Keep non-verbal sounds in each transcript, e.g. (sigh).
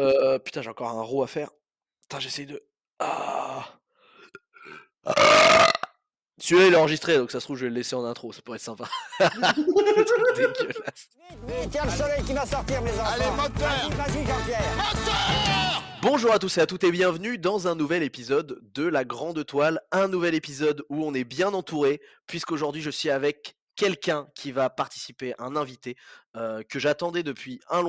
Euh, putain, j'ai encore un row à faire. Putain, j'essaye de. Ah. Celui-là, il est enregistré, donc ça se trouve, je vais le laisser en intro, ça pourrait être sympa. (laughs) Dégueulasse. Vite, tiens le soleil qui va sortir, mes enfants. Allez, moteur Vas-y. Bonjour à tous et à toutes et bienvenue dans un nouvel épisode de La Grande Toile. Un nouvel épisode où on est bien entouré, puisqu'aujourd'hui je suis avec quelqu'un qui va participer, un invité euh, que j'attendais depuis un,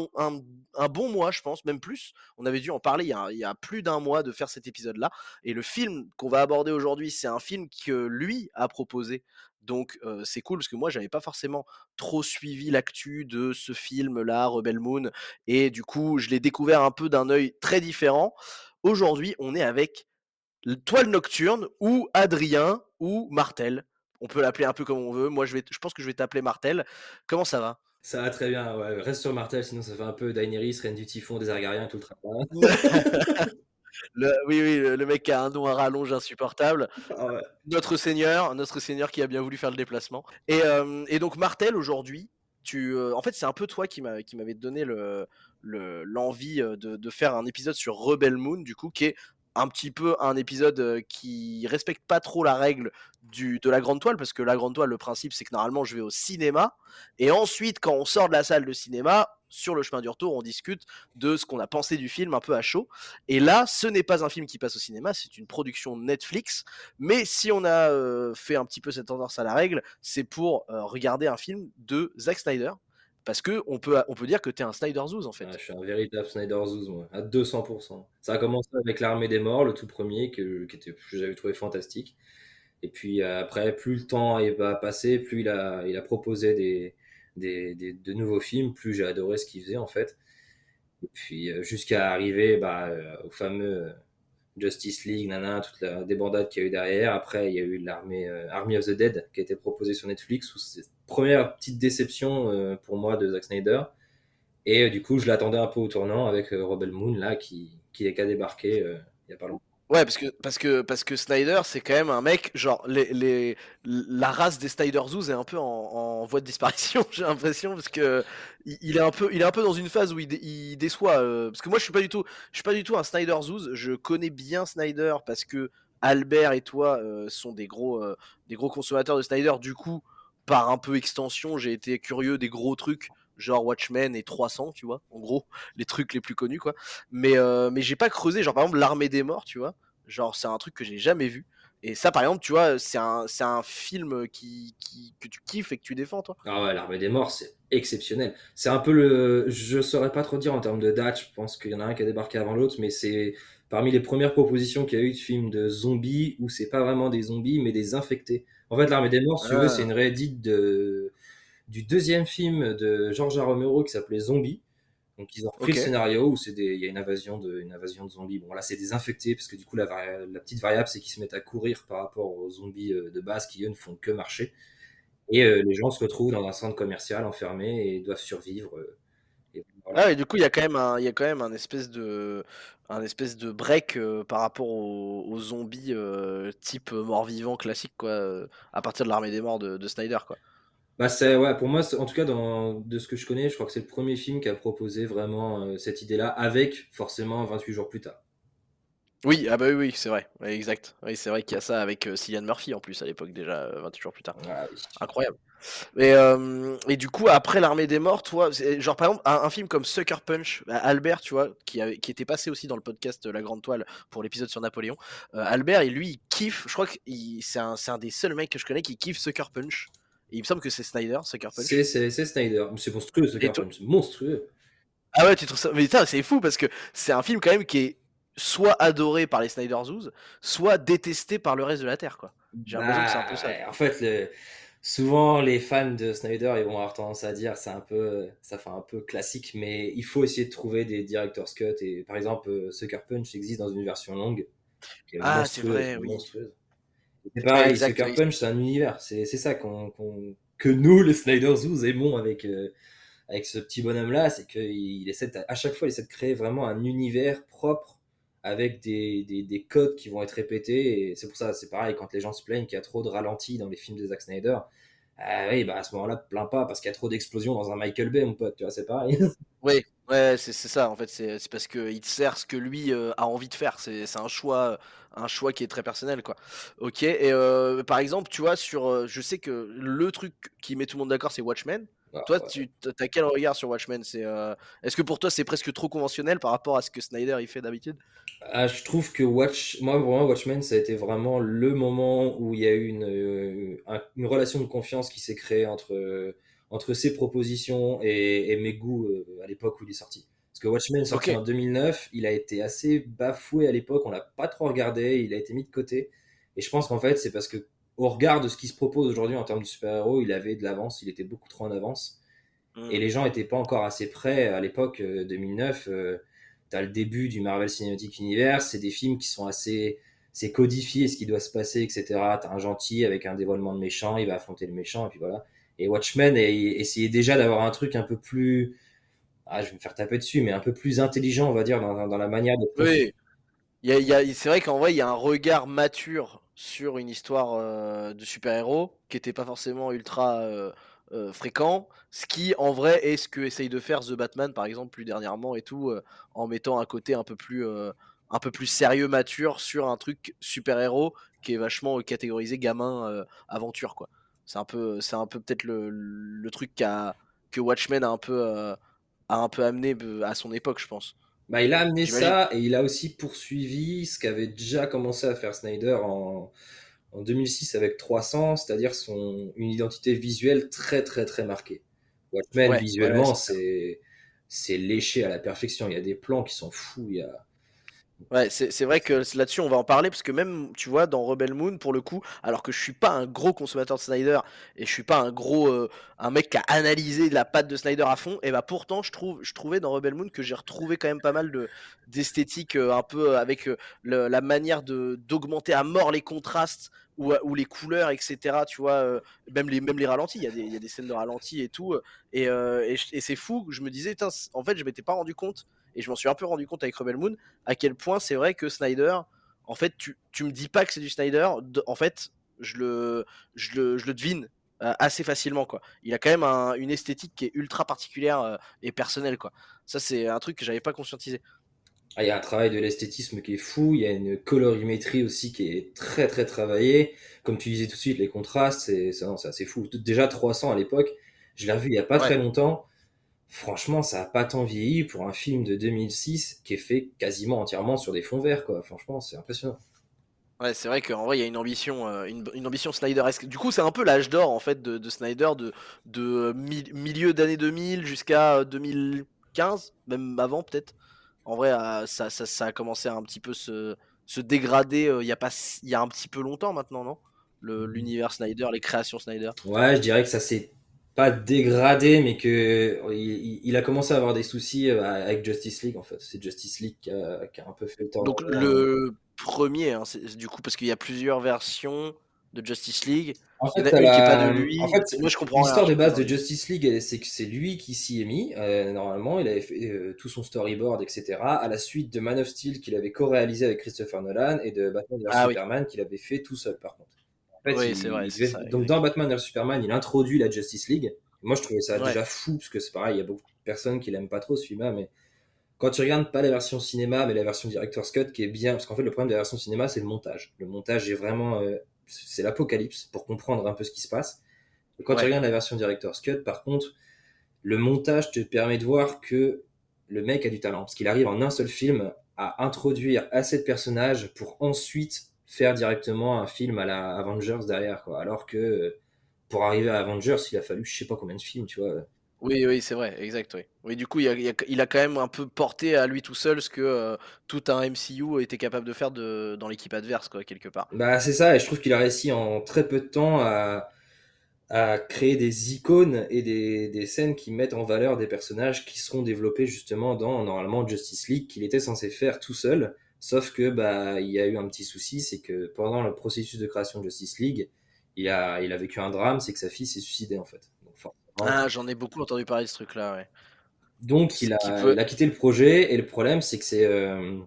bon mois, je pense, même plus. On avait dû en parler il y a, il y a plus d'un mois de faire cet épisode-là. Et le film qu'on va aborder aujourd'hui, c'est un film que lui a proposé. Donc euh, c'est cool parce que moi j'avais pas forcément trop suivi l'actu de ce film-là, Rebel Moon, et du coup je l'ai découvert un peu d'un œil très différent. Aujourd'hui on est avec Toile Nocturne ou Adrien ou Martel. On peut l'appeler un peu comme on veut. Moi, je, vais, je pense que je vais t'appeler Martel. Comment ça va? Ça va très bien, ouais. reste sur Martel, sinon ça fait un peu Daenerys, Reine du Typhon, des Argariens, tout le travail. (laughs) le, Oui, oui, le, mec qui a un nom à rallonge insupportable. Ah ouais. Notre seigneur, notre seigneur qui a bien voulu faire le déplacement. Et, euh, et donc, Martel, aujourd'hui, tu, euh, en fait, c'est un peu toi qui m'a- qui m'avait donné le, le- l'envie euh, de, de faire un épisode sur Rebel Moon, du coup, qui est un petit peu un épisode euh, qui respecte pas trop la règle de la grande toile, parce que la grande toile, le principe, c'est que normalement, je vais au cinéma, et ensuite, quand on sort de la salle de cinéma, sur le chemin du retour, on discute de ce qu'on a pensé du film un peu à chaud. Et là, ce n'est pas un film qui passe au cinéma, c'est une production Netflix. Mais si on a euh, fait un petit peu cette tendance à la règle, c'est pour euh, regarder un film de Zack Snyder. Parce que on peut, on peut dire que t'es un Snyder Zouz en fait. Ouais, je suis un véritable Snyder Zouz, moi, à 200%. Ça a commencé avec l'Armée des Morts, le tout premier, que, que j'avais trouvé fantastique. Et puis euh, après, plus le temps va passer, plus il a, proposé de nouveaux films, plus j'ai adoré ce qu'il faisait en fait. Et puis euh, jusqu'à arriver bah, euh, au fameux Justice League, nana, toute la débandade qu'il y a eu derrière. Après, il y a eu l'armée Army of the Dead qui a été proposé sur Netflix. Première petite déception euh, pour moi de Zack Snyder. Et euh, du coup, je l'attendais un peu au tournant avec euh, Rebel Moon là qui, qui est qu'à débarquer il a pas longtemps. Ouais, parce que, parce que, parce que Snyder, c'est quand même un mec, genre, les, les, la race des Snyder Zoos est un peu en, voie de disparition, (laughs) j'ai l'impression, parce que il est un peu, il est un peu dans une phase où il, dé- il déçoit. parce que moi, je suis pas du tout, je suis pas du tout un Snyder Zoos. Je connais bien Snyder parce que Albert et toi sont des gros, des gros consommateurs de Snyder. Du coup, par un peu extension, j'ai été curieux des gros trucs. Genre Watchmen et 300, tu vois, en gros, (laughs) les trucs les plus connus, quoi. Mais, euh, mais j'ai pas creusé, genre par exemple, L'Armée des Morts, tu vois. Genre, c'est un truc que j'ai jamais vu. Et ça, par exemple, tu vois, c'est un, un film qui, qui, que tu kiffes et que tu défends, toi. Ah ouais, l'Armée des Morts, c'est exceptionnel. C'est un peu le. Je saurais pas trop dire en termes de date, je pense qu'il y en a un qui a débarqué avant l'autre, mais c'est parmi les premières propositions qu'il y a eu de films de zombies où c'est pas vraiment des zombies, mais des infectés. En fait, l'Armée des Morts, si tu veux, Ah. c'est une réédite de... du deuxième film de George A. Romero qui s'appelait Zombie. Donc ils ont repris le scénario où c'est des... il y a une invasion de, une invasion de zombies. Bon là c'est des infectés parce que du coup la, la petite variable c'est qu'ils se mettent à courir par rapport aux zombies euh, de base qui eux ne font que marcher. Et euh, les gens se retrouvent dans un centre commercial enfermés et doivent survivre. euh, voilà. Ah, et du coup, il y a quand même un, il y a quand même un espèce de, un espèce de break euh, par rapport aux, aux zombies euh, type mort-vivant classique, quoi, euh, à partir de l'Armée des Morts de, de Snyder, quoi. Bah c'est ouais, pour moi en tout cas dans, de ce que je connais, je crois que c'est le premier film qui a proposé vraiment euh, cette idée-là avec forcément 28 jours plus tard. Oui, ah bah oui, oui, c'est vrai, Ouais, exact. Oui, c'est vrai qu'il y a ça avec euh, Cillian Murphy en plus à l'époque déjà, euh, 28 jours plus tard. Ah oui. Incroyable. Et, euh, et du coup, après l'Armée des Morts, toi, genre par exemple, un, un film comme Sucker Punch, bah, Albert, tu vois, qui, avait, qui était passé aussi dans le podcast euh, La Grande Toile pour l'épisode sur Napoléon, euh, Albert, et lui, il kiffe, je crois que c'est un, des seuls mecs que je connais qui kiffe Sucker Punch. Et il me semble que c'est Snyder, Sucker Punch. C'est Snyder, c'est monstrueux toi- c'est monstrueux. Ah ouais, tu trouves ça. Mais putain, c'est fou parce que c'est un film quand même qui est soit adoré par les Snyder Zoos, soit détesté par le reste de la Terre, quoi. J'ai l'impression que c'est un peu ça. Bah, En fait, le- souvent les fans de Snyder, ils vont avoir tendance à dire c'est un peu, ça fait un peu classique, mais il faut essayer de trouver des director's cut. Et par exemple, euh, Sucker Punch existe dans une version longue. qui est Ah, c'est monstrueuse, vrai, oui. monstrueuse. C'est pareil, Sucker. Punch, c'est un univers. C'est c'est ça qu'on que nous, les Snyder Zoos, aimons avec, euh, avec ce petit bonhomme-là. C'est qu'il il essaie de- à chaque fois, il essaie de créer vraiment un univers propre avec des, des, des codes qui vont être répétés. Et c'est pour ça, c'est pareil, quand les gens se plaignent qu'il y a trop de ralentis dans les films de Zack Snyder, ah oui, bah à ce moment-là, plains pas parce qu'il y a trop d'explosions dans un Michael Bay, mon pote, tu vois, c'est pareil. (laughs) Oui, Ouais, c'est ça, en fait, c'est parce qu'il sert ce que lui, heu, a envie de faire. C'est un choix, un choix qui est très personnel, quoi. OK et heu, par exemple, tu vois, sur, heu, je sais que le truc qui met tout le monde d'accord, c'est Watchmen. Ah Toi, ouais. tu as quel regard sur Watchmen? C'est, heu, est-ce que pour toi, c'est presque trop conventionnel par rapport à ce que Snyder, il fait d'habitude? Ah, je trouve que Watch, moi, pour moi, Watchmen, ça a été vraiment le moment où il y a eu une, euh, une relation de confiance qui s'est créée entre, euh, entre ses propositions et, et mes goûts euh, à l'époque où il est sorti. Parce que Watchmen, sorti en 2009, il a été assez bafoué à l'époque, on l'a pas trop regardé, il a été mis de côté. Et je pense qu'en fait, c'est parce que au regard de ce qui se propose aujourd'hui en termes de super-héros, il avait de l'avance, il était beaucoup trop en avance. Et Mmh. les gens n'étaient pas encore assez prêts à l'époque euh, 2009. Euh, tu as le début du Marvel Cinematic Universe, c'est des films qui sont assez c'est codifié ce qui doit se passer, etc. T'as un gentil avec un dévoilement de méchant, il va affronter le méchant, et puis voilà. Et Watchmen essayait déjà d'avoir un truc un peu plus, ah, je vais me faire taper dessus, mais un peu plus intelligent, on va dire, dans, dans la manière de. Oui. C'est vrai qu'en vrai, il y a un regard mature sur une histoire euh, de super-héros qui n'était pas forcément ultra euh, euh, fréquent. Ce qui, en vrai, est ce que essaye de faire The Batman, par exemple, plus dernièrement et tout, en mettant un côté un peu plus, un peu plus sérieux, mature sur un truc super-héros qui est vachement catégorisé gamin aventure, quoi. C'est un peu, peut-être le, truc que Watchmen a un peu, amené à son époque, je pense. Bah, il a amené ça et il a aussi poursuivi ce qu'avait déjà commencé à faire Snyder en, en 2006 avec 300, c'est-à-dire son, une identité visuelle très très très marquée. Watchmen, Ouais, ouais, ouais, visuellement, c'est c'est c'est léché à la perfection. Il y a des plans qui sont fous. Il y a... Ouais, c'est vrai que là-dessus, on va en parler parce que même, tu vois, dans Rebel Moon, pour le coup, alors que je suis pas un gros consommateur de Snyder et je suis pas un gros, euh, un mec qui a analysé la patte de Snyder à fond, et bah pourtant, je trouve, je trouvais dans Rebel Moon que j'ai retrouvé quand même pas mal de d'esthétique euh, un peu euh, avec la manière de d'augmenter à mort les contrastes ou, les couleurs, etc. Tu vois, même les même les ralentis, il y a des y a des scènes de ralentis et tout, et, et, c'est fou. Je me disais, en fait, je m'étais pas rendu compte et je m'en suis un peu rendu compte avec Rebel Moon à quel point c'est vrai que Snyder, en fait, tu, tu me dis pas que c'est du Snyder, de- en fait, je le, je le, je le devine euh, assez facilement, quoi. Il a quand même un- une esthétique qui est ultra particulière euh, et personnelle, quoi. Ça, c'est un truc que j'avais pas conscientisé. Ah, il y a un travail de l'esthétisme qui est fou. Il y a une colorimétrie aussi qui est très très travaillée. Comme tu disais tout de suite, les contrastes, c'est assez fou. Déjà 300 à l'époque, je l'ai revu il y a pas Ouais. très longtemps. Franchement, ça a pas tant vieilli pour un film de 2006 qui est fait quasiment entièrement sur des fonds verts, quoi. Franchement, c'est impressionnant. Ouais, c'est vrai qu'en vrai, il y a une ambition, euh, une, une ambition Snyderesque. Du coup, c'est un peu l'âge d'or, en fait, de, de Snyder, de, de mi- milieu d'année 2000 jusqu'à euh, 2015, même avant, peut-être. En vrai, euh, ça, ça, ça a commencé à un petit peu se, se dégrader euh, il y a pas, il y a un petit peu longtemps maintenant, non? L'univers Snyder, les créations Snyder. Ouais, je dirais que ça s'est pas dégradé, mais que il, il a commencé à avoir des soucis euh, avec Justice League, en fait. C'est Justice League qui a, qui a un peu fait le temps Donc, le premier, hein, du coup, parce qu'il y a plusieurs versions de Justice League. En Il fait, y en a t'as une qui est pas de lui. en fait, Moi, je comprends l'histoire de base de Justice League, c'est que c'est lui qui s'y est mis. euh, normalement, il avait fait euh, tout son storyboard, etc. À la suite de Man of Steel qu'il avait co-réalisé avec Christopher Nolan et de Batman vs Ah oui. Superman qu'il avait fait tout seul, par contre. Fait, Oui, il- c'est vrai, il ça, donc dans Batman vs Superman, il introduit la Justice League. Moi, je trouvais ça Ouais. déjà fou parce que c'est pareil, il y a beaucoup de personnes qui l'aiment pas trop ce film-là, mais quand tu regardes pas la version cinéma, mais la version director's cut qui est bien, parce qu'en fait, le problème de la version cinéma, c'est le montage. Le montage est vraiment, euh, c'est l'apocalypse pour comprendre un peu ce qui se passe. Et quand tu regardes la version director's cut, par contre, le montage te permet de voir que le mec a du talent, parce qu'il arrive en un seul film à introduire assez de personnages pour ensuite faire directement un film à la Avengers derrière, quoi. Alors que pour arriver à Avengers, il a fallu je sais pas combien de films, tu vois. Oui, oui, c'est vrai, exact, oui. Oui, du coup, il a, il a- il a quand même un peu porté à lui tout seul ce que euh, tout un MCU était capable de faire de, dans l'équipe adverse, quoi, quelque part. Bah, c'est ça, et je trouve qu'il a réussi en très peu de temps à, à créer des icônes et des, des scènes qui mettent en valeur des personnages qui seront développés justement dans normalement Justice League qu'il était censé faire tout seul. Sauf que bah il y a eu un petit souci, c'est que pendant le processus de création de Justice League, il a, il a vécu un drame, c'est que sa fille s'est suicidée en fait. Donc, Ah, j'en ai beaucoup entendu parler de ce truc-là, ouais. donc, il a, peut... il a quitté le projet et le problème c'est que c'est euh,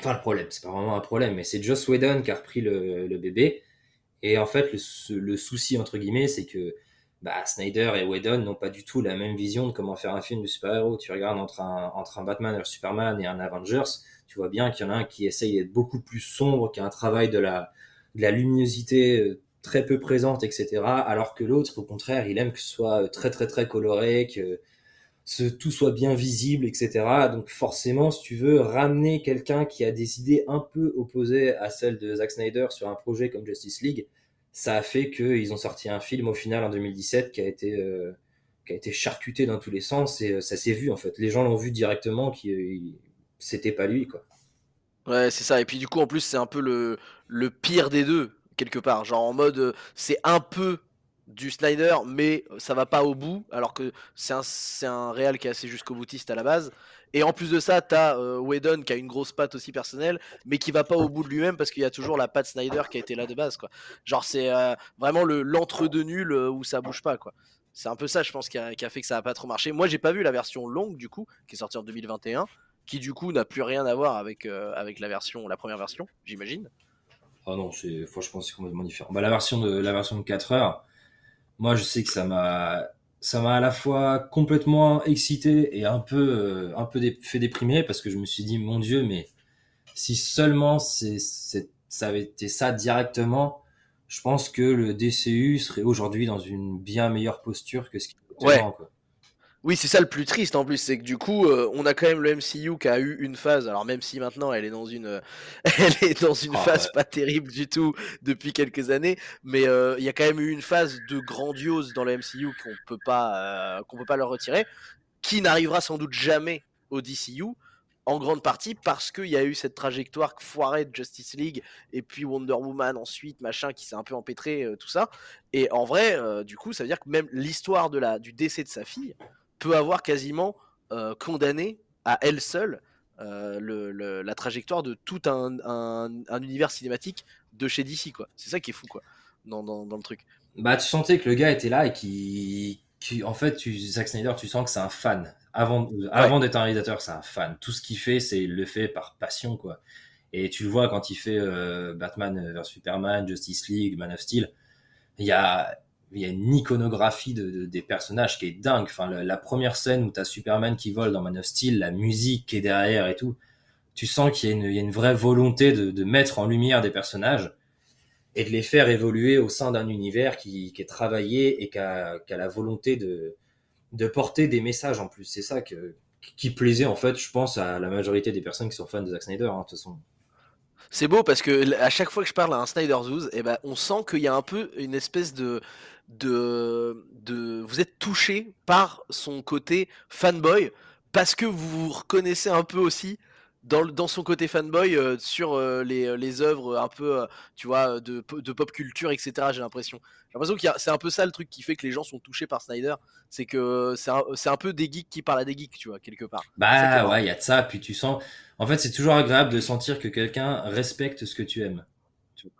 enfin le problème, c'est pas vraiment un problème, mais c'est Joss Whedon qui a repris le, le bébé et en fait le souci entre guillemets c'est que bah, Snyder et Whedon n'ont pas du tout la même vision de comment faire un film de super-héros. Tu regardes entre un, entre un Batman et un Superman et un Avengers, tu vois bien qu'il y en a un qui essaye d'être beaucoup plus sombre, qui a un travail de la, de la luminosité euh, très peu présente, etc. Alors que l'autre, au contraire, il aime que ce soit euh, très très très coloré, que ce, tout soit bien visible, etc. Donc forcément, si tu veux ramener quelqu'un qui a des idées un peu opposées à celles de Zack Snyder sur un projet comme Justice League, ça a fait qu'ils ont sorti un film au final en 2017 qui a été euh, qui a été charcuté dans tous les sens et ça s'est vu en fait. Les gens l'ont vu directement qui c'était pas lui quoi. Ouais, c'est ça. Et puis du coup, en plus, c'est un peu le, le pire des deux, quelque part. Genre en mode, euh, c'est un peu du Snyder, mais ça va pas au bout, alors que c'est un, un réal qui est assez jusqu'au boutiste à la base. Et en plus de ça, t'as euh, Whedon qui a une grosse patte aussi personnelle, mais qui va pas au bout de lui-même parce qu'il y a toujours la patte Snyder qui a été là de base, quoi. Genre c'est euh, vraiment le l'entre-deux nul euh, où ça bouge pas, quoi. C'est un peu ça, je pense, qui a, fait que ça a pas trop marché. Moi, j'ai pas vu la version longue du coup, qui est sortie en 2021 qui du coup n'a plus rien à voir avec, euh, avec la version, la première version, j'imagine. Ah non, franchement, c'est complètement différent. Bah, la version de, la version de 4 heures, moi, je sais que ça m'a, ça m'a à la fois complètement excité et un peu, euh, un peu fait déprimer parce que je me suis dit, mon Dieu, mais si seulement c'est, c'est, ça avait été ça directement, je pense que le DCU serait aujourd'hui dans une bien meilleure posture que ce qu'il était ouais. avant, quoi. Oui, c'est ça le plus triste en plus, c'est que du coup, euh, on a quand même le MCU qui a eu une phase. Alors même si maintenant elle est dans une, euh, (laughs) elle est dans une oh, phase ouais. pas terrible du tout depuis quelques années, mais euh, il y a quand même eu une phase de grandiose dans le MCU qu'on peut pas, qu'on peut pas leur retirer, qui n'arrivera sans doute jamais au DCU. En grande partie parce qu'il y a eu cette trajectoire foirée de Justice League et puis Wonder Woman ensuite, machin, qui s'est un peu empêtré, tout ça. Et en vrai, du coup, ça veut dire que même l'histoire de la, du décès de sa fille, peut avoir quasiment euh, condamné à elle seule euh, le, le, la trajectoire de tout un, un, un, univers cinématique de chez DC quoi. C'est ça qui est fou quoi dans, dans, dans, le truc. Bah tu sentais que le gars était là et qui, qui en fait tu Zack Snyder tu sens que c'est un fan avant ouais. avant d'être un réalisateur c'est un fan. Tout ce qu'il fait c'est le fait par passion quoi. Et tu le vois quand il fait euh, Batman vs Superman, Justice League, Man of Steel, il y a il y a une iconographie de, de, des personnages qui est dingue. Enfin, la, première scène où tu as Superman qui vole dans Man of Steel, la musique qui est derrière et tout, tu sens qu'il y, y, a une vraie volonté de, de, mettre en lumière des personnages et de les faire évoluer au sein d'un univers qui, qui, est travaillé et qui a, la volonté de, de porter des messages en plus. C'est ça que, qui plaisait en fait, je pense, à la majorité des personnes qui sont fans de Zack Snyder, hein, de toute façon. C'est beau parce que à chaque fois que je parle à un Snyder Zoos, eh ben, on sent qu'il y a un peu une espèce de, de, de, vous êtes touché par son côté fanboy parce que vous vous reconnaissez un peu aussi dans, dans son côté fanboy euh, sur euh, les, les œuvres un peu, euh, tu vois, de, de pop culture, etc. J'ai l'impression. J'ai l'impression que c'est un peu ça le truc qui fait que les gens sont touchés par Snyder. C'est que c'est un, un, peu des geeks qui parlent à des geeks, tu vois, quelque part. Bah ouais, il y a de ça. Puis tu sens. En fait, c'est toujours agréable de sentir que quelqu'un respecte ce que tu aimes.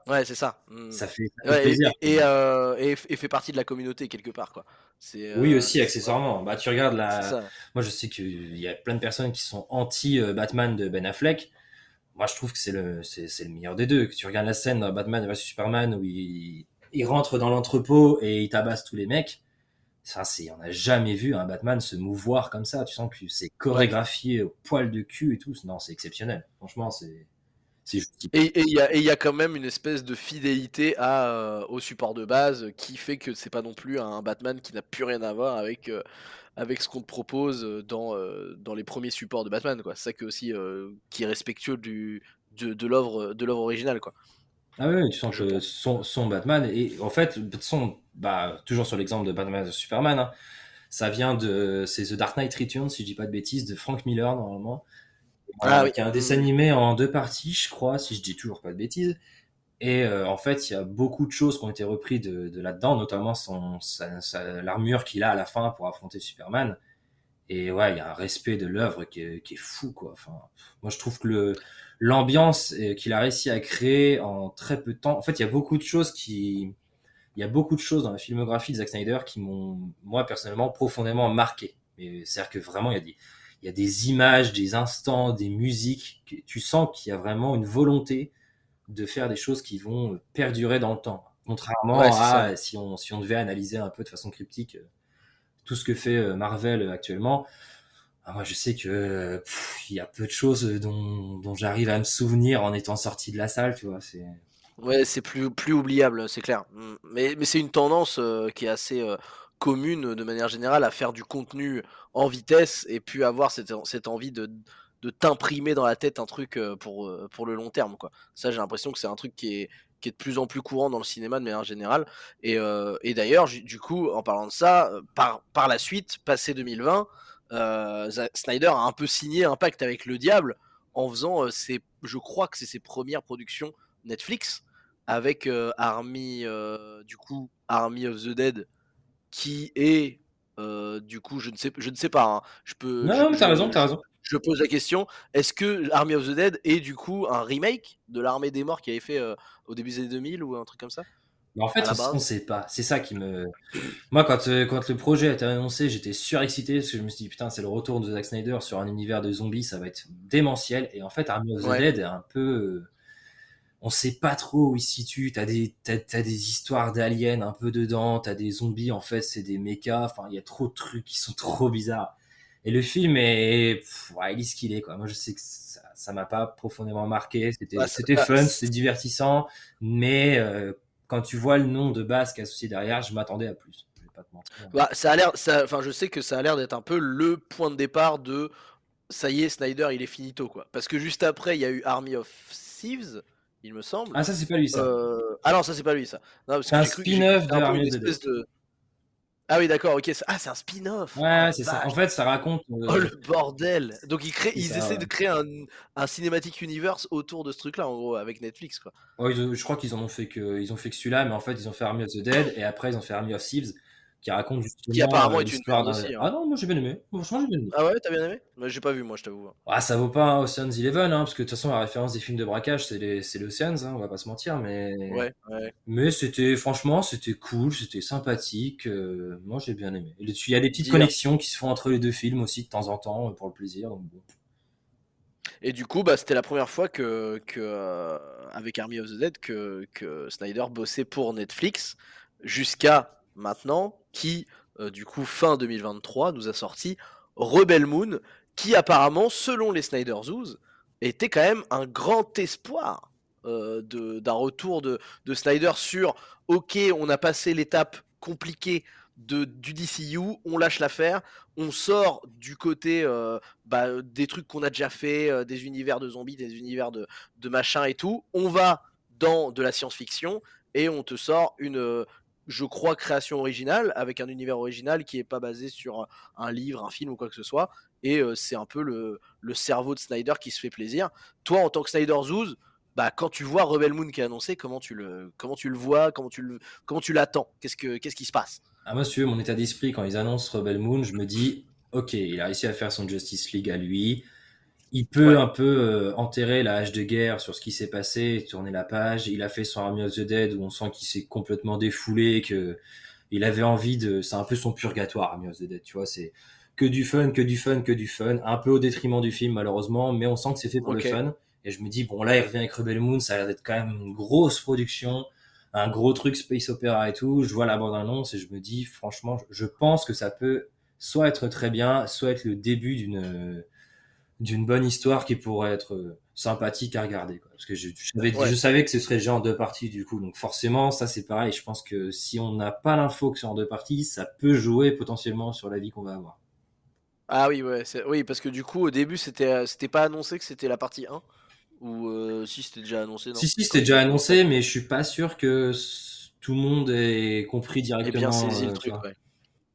Ouais, c'est ça. Ça fait, ça fait ouais, plaisir. Et, et, euh, et, et, fait partie de la communauté quelque part, quoi. Euh, oui, aussi, accessoirement. Bah, tu regardes la. Moi, je sais qu'il y a plein de personnes qui sont anti-Batman de Ben Affleck. Moi, je trouve que c'est le, c'est, le meilleur des deux. Que tu regardes la scène dans Batman vs Superman où il, il rentre dans l'entrepôt et il tabasse tous les mecs. Ça, c'est, on n'a jamais vu un Batman se mouvoir comme ça. Tu sens que c'est chorégraphié au poil de cul et tout. Non, c'est exceptionnel. Franchement, c'est. Et il y, y, a quand même une espèce de fidélité à, euh, au support de base qui fait que c'est pas non plus un Batman qui n'a plus rien à voir avec, euh, avec ce qu'on te propose dans, euh, dans les premiers supports de Batman. C'est ça que aussi euh, qui est respectueux du, de, de l'œuvre originale. Quoi. Ah oui, tu sens que son, son, Batman, et en fait, son, bah, toujours sur l'exemple de Batman de Superman, hein, ça vient de. C'est The Dark Knight Returns, si je dis pas de bêtises, de Frank Miller normalement. Ah, oui. Qui est un dessin animé en deux parties, je crois, si je dis toujours pas de bêtises. Et euh, en fait, il y a beaucoup de choses qui ont été reprises de, de là-dedans, notamment son, l'armure qu'il a à la fin pour affronter Superman. Et ouais, il y a un respect de l'œuvre qui, est, qui est fou, quoi. Enfin, moi, je trouve que le, l'ambiance euh, qu'il a réussi à créer en très peu de temps. En fait, il y a beaucoup de choses qui, il y a beaucoup de choses dans la filmographie de Zack Snyder qui m'ont, moi personnellement, profondément marqué. C'est-à-dire que vraiment, il y a des, il y a des images, des instants, des musiques. Tu sens qu'il y a vraiment une volonté de faire des choses qui vont perdurer dans le temps. Contrairement à si on, si on devait analyser un peu de façon cryptique tout ce que fait Marvel actuellement, ah, moi, je sais que il y a peu de choses dont, dont j'arrive à me souvenir en étant sorti de la salle, tu vois. C'est Ouais, c'est plus, plus oubliable, c'est clair. Mais, mais c'est une tendance qui est assez commune de manière générale à faire du contenu en vitesse et puis avoir cette, cette envie de, de t'imprimer dans la tête un truc pour, pour le long terme. Quoi. Ça, j'ai l'impression que c'est un truc qui est, qui est de plus en plus courant dans le cinéma de manière générale. Et, et d'ailleurs, du coup, en parlant de ça, par, par la suite, passé 2020, Snyder a un peu signé un pacte avec le diable en faisant ses, je crois que c'est ses premières productions Netflix avec euh, Army, euh, du coup, Army of the Dead, qui est, euh, du coup, je ne sais, je ne sais pas. Hein. je peux. Non, je, t'as raison, t'as raison. Je pose la question est-ce que Army of the Dead est du coup un remake de l'Armée des Morts qui avait fait au début des années 2000 ou un truc comme ça? Mais en fait, on ne sait pas. C'est ça qui me. Moi, quand, quand le projet a été annoncé, j'étais surexcité parce que je me suis dit, putain, c'est le retour de Zack Snyder sur un univers de zombies, ça va être démentiel. Et en fait, Army of the Dead est un peu on sait pas trop où il se situe. T'as des, t'as, des histoires d'aliens un peu dedans, t'as des zombies, en fait, c'est des mechas. Enfin, il y a trop de trucs qui sont (laughs) trop bizarres. Et le film est, ouais, il est ce qu'il est, quoi. Moi, je sais que ça, ça m'a pas profondément marqué. C'était, c'était fun, c'était divertissant. Mais, euh, quand tu vois le nom de base qui est associé derrière, je m'attendais à plus. Je vais pas te mentir. Bah, ça a l'air, ça, enfin, je sais que ça a l'air d'être un peu le point de départ de, ça y est, Snyder, il est finito, quoi. Parce que juste après, il y a eu Army of Thieves il me semble. Ah, ça, c'est pas lui, ça. Euh... Ah non, ça, c'est pas lui, ça. C'est un spin-off de de... Ah oui, d'accord, ok. Ah, c'est un spin-off. Ouais, c'est ça. En fait, ça raconte. Euh, oh le bordel Donc, ils, créent, ils essaient de créer un, un cinématique universe autour de ce truc-là, en gros, avec Netflix, quoi. Oh, je crois qu'ils en ont fait que, ils ont fait que celui-là, mais en fait, ils ont fait Army of the Dead et après, ils ont fait Army of Thieves qui raconte justement qui apparemment est une aussi, hein. Ah non, moi j'ai bien aimé. Franchement, j'ai bien aimé. Ah ouais, t'as bien aimé? Bah, J'ai pas vu, moi, je t'avoue. Ah, ça vaut pas Ocean's Eleven, hein, parce que de toute façon, la référence des films de braquage, c'est les, c'est l'Ocean's, hein, on va pas se mentir, mais. Ouais, ouais. Mais c'était, franchement, c'était cool, c'était sympathique. Euh, moi, j'ai bien aimé. Il y a des petites connexions qui se font entre les deux films aussi de temps en temps, pour le plaisir. Donc bon. Et du coup, bah, c'était la première fois que, que euh, avec Army of the Dead, que, que Snyder bossait pour Netflix, jusqu'à maintenant, qui euh, du coup fin 2023, nous a sorti Rebel Moon, qui apparemment, selon les Snyder Zoos, était quand même un grand espoir euh, d'un retour de, de, Snyder sur ok, on a passé l'étape compliquée de, du DCU, on lâche l'affaire, on sort du côté euh, bah, des trucs qu'on a déjà fait, des univers de zombies, des univers de, de machin et tout, on va dans de la science-fiction et on te sort une, je crois, création originale, avec un univers original qui n'est pas basé sur un livre, un film ou quoi que ce soit. Et euh, c'est un peu le, cerveau de Snyder qui se fait plaisir. Toi, en tant que Snyder Zouz, bah, quand tu vois Rebel Moon qui est annoncé, comment tu le, comment tu le vois, comment tu le, l'attends? Qu'est-ce que, qui se passe? Ah monsieur, mon état d'esprit quand ils annoncent Rebel Moon, je me dis, ok, il a réussi à faire son Justice League à lui il peut un peu euh, enterrer la hache de guerre sur ce qui s'est passé, tourner la page. Il a fait son Army of the Dead où on sent qu'il s'est complètement défoulé, que il avait envie de, c'est un peu son purgatoire Army of the Dead, tu vois, c'est que du fun, que du fun, que du fun, un peu au détriment du film malheureusement, mais on sent que c'est fait pour le fun. Et je me dis bon là il revient avec Rebel Moon, ça a l'air d'être quand même une grosse production, un gros truc space opera et tout. Je vois la bande annonce et je me dis franchement, je pense que ça peut soit être très bien, soit être le début d'une d'une bonne histoire qui pourrait être euh, sympathique à regarder. Quoi. Parce que je, savais, je savais que ce serait déjà en deux parties du coup. Donc forcément, ça c'est pareil. Je pense que si on n'a pas l'info que c'est en deux parties, ça peut jouer potentiellement sur la vie qu'on va avoir. Ah oui, ouais, oui, parce que du coup, au début, c'était, euh, c'était pas annoncé que c'était la partie 1 Ou euh, si c'était déjà annoncé Si, si, c'était déjà annoncé, mais je suis pas sûr que tout le monde ait compris directement. bien saisi le truc, ouais.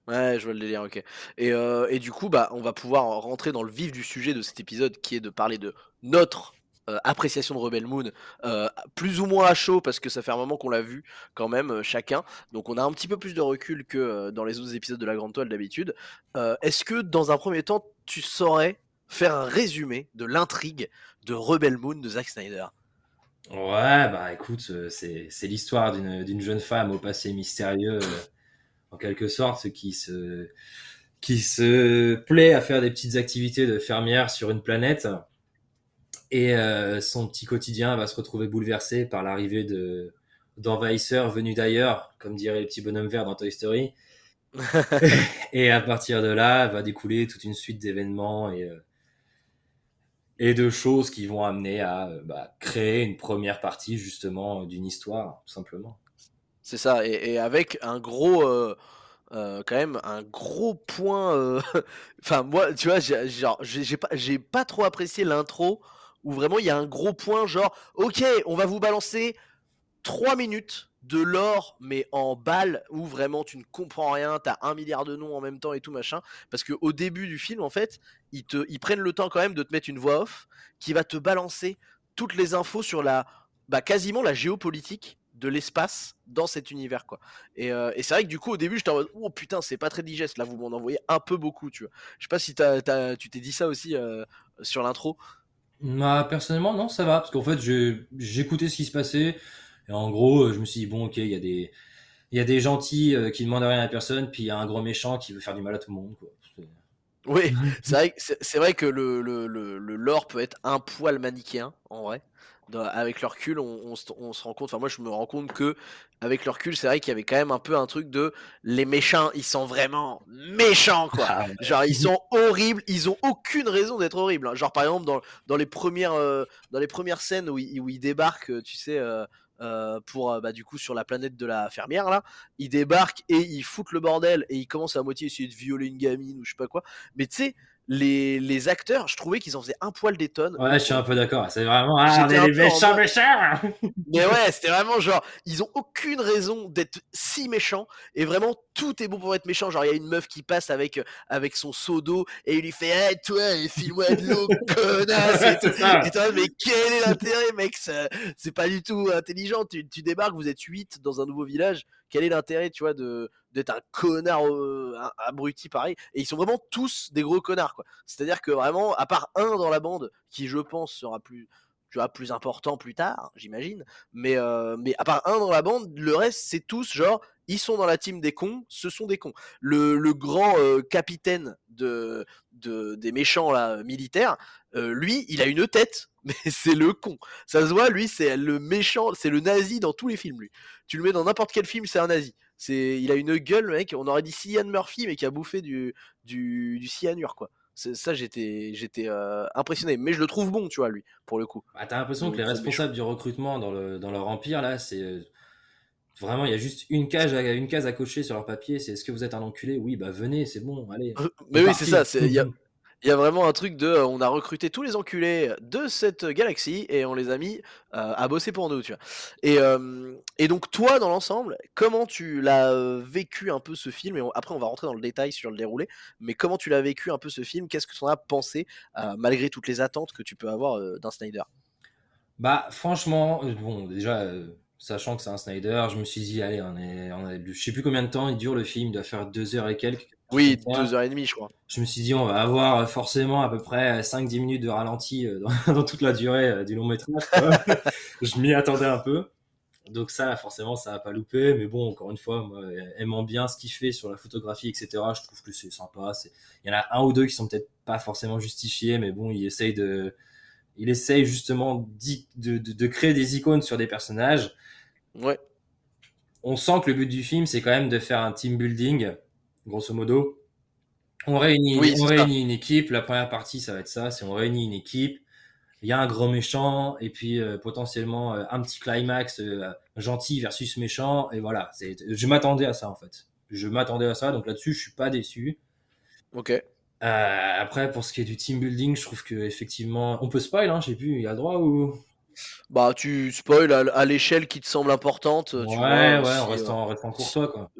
Ouais, je vois le délire, ok. Et, euh, et, du coup, bah, on va pouvoir rentrer dans le vif du sujet de cet épisode qui est de parler de notre euh, appréciation de Rebel Moon, euh, plus ou moins à chaud parce que ça fait un moment qu'on l'a vu quand même chacun. Donc on a un petit peu plus de recul que dans les autres épisodes de la Grande Toile d'habitude. Est-ce que dans un premier temps, tu saurais faire un résumé de l'intrigue de Rebel Moon de Zack Snyder? Ouais, bah écoute, c'est l'histoire d'une jeune femme au passé mystérieux en quelque sorte, qui se, qui se plaît à faire des petites activités de fermière sur une planète. Et euh, son petit quotidien va se retrouver bouleversé par l'arrivée de, d'envahisseurs venus d'ailleurs, comme dirait les petits bonhommes verts dans Toy Story. (laughs) et à partir de là, va découler toute une suite d'événements et, euh, et de choses qui vont amener à euh, bah, créer une première partie justement d'une histoire, tout simplement. C'est ça, et, avec un gros, euh, quand même, un gros point. (laughs) Enfin, moi, tu vois, j'ai pas, trop apprécié l'intro où vraiment il y a un gros point, genre, ok, on va vous balancer 3 minutes de l'or, mais en balle, où vraiment tu ne comprends rien, t'as un milliard de noms en même temps et tout machin. Parce que au début du film, en fait, ils, te, prennent le temps quand même de te mettre une voix off qui va te balancer toutes les infos sur la, bah, quasiment la géopolitique de l'espace dans cet univers quoi. Et, euh, c'est vrai que du coup au début j'étais en mode oh putain c'est pas très digeste là vous m'en envoyez un peu beaucoup tu vois. Je sais pas si tu t'es dit ça aussi euh, sur l'intro. Bah, personnellement non ça va parce qu'en fait j'écoutais ce qui se passait et en gros, je me suis dit, bon, ok, il y a des, il y a des gentils euh, qui demandent rien à personne, puis il y a un gros méchant qui veut faire du mal à tout le monde. Quoi. Oui, c'est vrai, vrai que le, le, le, le, lore peut être un poil manichéen, en vrai avec le recul, on, se rend compte, enfin moi je me rends compte que avec le recul, c'est vrai qu'il y avait quand même un peu un truc de les méchants, ils sont vraiment méchants quoi. (laughs) Ah Genre ils sont horribles, ils ont aucune raison d'être horribles. Hein. Genre par exemple dans, dans les premières euh, dans les premières scènes où ils, où ils débarquent, tu sais. Euh, euh, pour bah, du coup sur la planète de la fermière là, ils débarquent et ils foutent le bordel et ils commencent à moitié essayer de violer une gamine ou je sais pas quoi. Mais tu sais, les, les acteurs, je trouvais qu'ils en faisaient un poil des tonnes. Ouais, je suis un peu d'accord. C'est vraiment, ah, les méchants, méchants. Mais ouais, (laughs) c'était vraiment genre, ils ont aucune raison d'être si méchants et vraiment tout est bon pour être méchant. Genre, il y a une meuf qui passe avec, avec son seau d'eau et il lui fait, hey, toi, file-moi de (laughs) l'eau, connasse. Et, tout. et toi, mais quel est l'intérêt, mec? C'est pas du tout intelligent. Tu, tu débarques, vous êtes 8 dans un nouveau village quel est l'intérêt, tu vois, de d'être un connard euh, abruti pareil Et ils sont vraiment tous des gros connards, quoi. C'est-à-dire que vraiment, à part un dans la bande, qui je pense sera plus tu vois, plus important plus tard, j'imagine. Mais, euh, mais à part un dans la bande, le reste, c'est tous genre, ils sont dans la team des cons, ce sont des cons. Le, le grand euh, capitaine de, de, des méchants là, militaires, lui, il a une tête, (laughs) mais c'est le con. Ça se voit, lui, c'est le méchant, c'est le nazi dans tous les films, lui. Tu le mets dans n'importe quel film, c'est un nazi. C'est, il a une gueule, mec. On aurait dit Cillian Murphy, mais qui a bouffé du, du, du cyanure, quoi. Ça, j'étais, j'étais euh, impressionné. Mais je le trouve bon, tu vois, lui, pour le coup. Bah, t'as l'impression que les responsables du recrutement dans, le, dans leur empire, là, c'est. Euh, vraiment, il y a juste une case, à, une case à cocher sur leur papier. C'est est-ce que vous êtes un enculé? Oui, bah venez, c'est bon, allez. mais oui, c'est ça. Il y a, il y a vraiment un truc de on a recruté tous les enculés de cette galaxie et on les a mis euh, à bosser pour nous, tu vois. Et, et donc toi dans l'ensemble, comment tu l'as vécu un peu ce film? Et après on va rentrer dans le détail sur le déroulé, mais comment tu l'as vécu un peu ce film? Qu'est-ce que tu en as pensé euh, malgré toutes les attentes que tu peux avoir euh, d'un Snyder? Bah franchement, bon déjà sachant que c'est un Snyder, je me suis dit allez on est, on je sais plus combien de temps il dure le film, il doit faire deux heures et quelques. Oui, deux heures et demie, je crois. Je me suis dit, on va avoir forcément à peu près 5-10 minutes de ralenti euh, (laughs) dans, toute la durée euh, du long métrage. (laughs) je m'y attendais un peu. Donc ça, forcément, ça n'a pas loupé. Mais bon, encore une fois, moi, aimant bien ce qu'il fait sur la photographie, etc., je trouve que c'est sympa. Il y en a un ou deux qui sont peut-être pas forcément justifiés, mais bon, il essaye de, il essaye justement de, de, de créer des icônes sur des personnages. Ouais. On sent que le but du film, c'est quand même de faire un team building grosso modo. On réunit, on réunit une équipe. La première partie, ça va être ça. C'est on réunit une équipe. Il y a un grand méchant et puis euh, potentiellement euh, un petit climax euh, gentil versus méchant. Et voilà. Je m'attendais à ça en fait. Je m'attendais à ça. Donc là-dessus, je suis pas déçu. Ok. après, pour ce qui est du team building, je trouve que effectivement, on peut spoil. Hein, sais plus. Il y a le droit ou bah, tu spoil à, l'échelle qui te semble importante. Ouais, vois, ouais, en, restant, en restant courtois, quoi.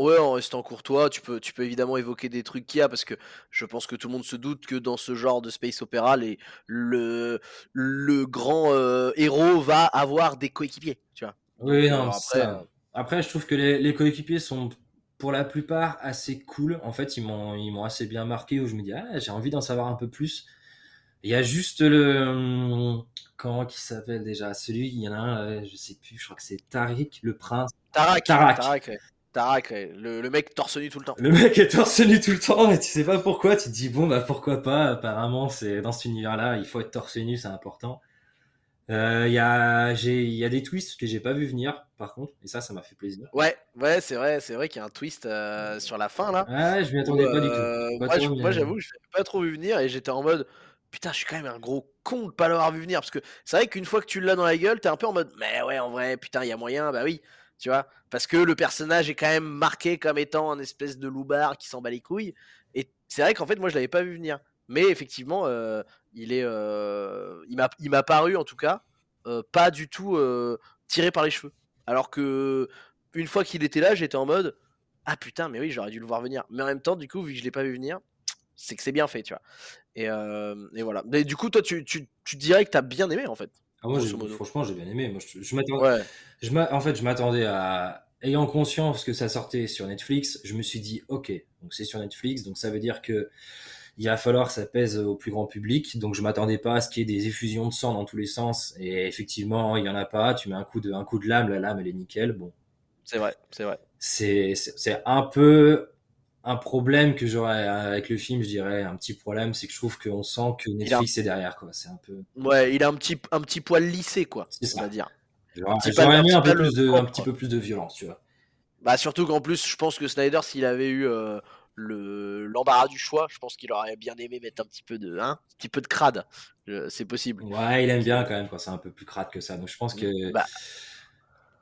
ouais, en restant courtois, tu peux, tu peux évidemment évoquer des trucs qu'il y a, parce que je pense que tout le monde se doute que dans ce genre de space opéra, les, le, le grand euh, héros va avoir des coéquipiers, tu vois. Oui, non, après, après, je trouve que les, les coéquipiers sont pour la plupart assez cool. En fait, ils m'ont, ils m'ont assez bien marqué, où je me dis, ah, j'ai envie d'en savoir un peu plus. Il y a juste le comment qui s'appelle déjà Celui, il y en a un, euh, je sais plus, je crois que c'est Tariq, le prince. Tarak. Tarak. Tarak, le, le, mec torse nu tout le temps. Le mec est torse nu tout le temps et tu sais pas pourquoi. Tu te dis bon bah pourquoi pas. Apparemment c'est dans cet univers-là, il faut être torse nu, c'est important. Euh, Il y, a, y a des twists que j'ai pas vu venir, par contre, et ça, ça m'a fait plaisir. Ouais, ouais, c'est vrai, c'est vrai qu'il y a un twist euh, sur la fin là. Ouais, je m'y où, attendais pas du tout. Pas moi, moi, j'avoue, je l'avais pas trop vu venir et j'étais en mode putain, je suis quand même un gros con de pas l'avoir vu venir parce que c'est vrai qu'une fois que tu l'as dans la gueule, t'es un peu en mode mais ouais, en vrai, putain, il y a moyen, bah oui, tu vois, parce que le personnage est quand même marqué comme étant un espèce de loupard qui s'en bat les couilles et c'est vrai qu'en fait, moi, je l'avais pas vu venir, mais effectivement, euh, il est, euh, il m'a, paru en tout cas euh, pas du tout euh, tiré par les cheveux, alors que une fois qu'il était là, j'étais en mode ah putain, mais oui, j'aurais dû le voir venir. Mais en même temps, du coup, vu que je l'ai pas vu venir, c'est que c'est bien fait, tu vois. Et, euh, et voilà. Mais du coup, toi, tu, tu, tu dirais que t'as bien aimé, en fait. Ah, moi, franchement, j'ai bien aimé. Moi, je, je m'attendais. Ouais. Je m'a- en fait, je m'attendais à. Ayant conscience que ça sortait sur Netflix, je me suis dit, ok, donc c'est sur Netflix, donc ça veut dire que il va falloir que ça pèse au plus grand public. Donc je m'attendais pas à ce qu'il y ait des effusions de sang dans tous les sens. Et effectivement, il y en a pas. Tu mets un coup de, un coup de lame, la lame elle est nickel. Bon, C'est vrai, c'est vrai. c'est un peu un problème que j'aurais avec le film, je dirais, un petit problème, c'est que je trouve qu'on sent que Netflix est derrière, quoi. C'est un peu. Ouais, il a un petit, un petit poil lissé, quoi, C'est on ça. va dire. J'aurais aimé un peu plus de, un petit peu plus de violence, tu vois. Bah, surtout qu'en plus, je pense que Snyder, s'il avait eu euh, le l'embarras du choix, je pense qu'il aurait bien aimé mettre un petit peu de, hein, un petit peu de crade. C'est possible. Ouais, il aime bien quand même quand c'est un peu plus crade que ça. Donc je pense que Bah.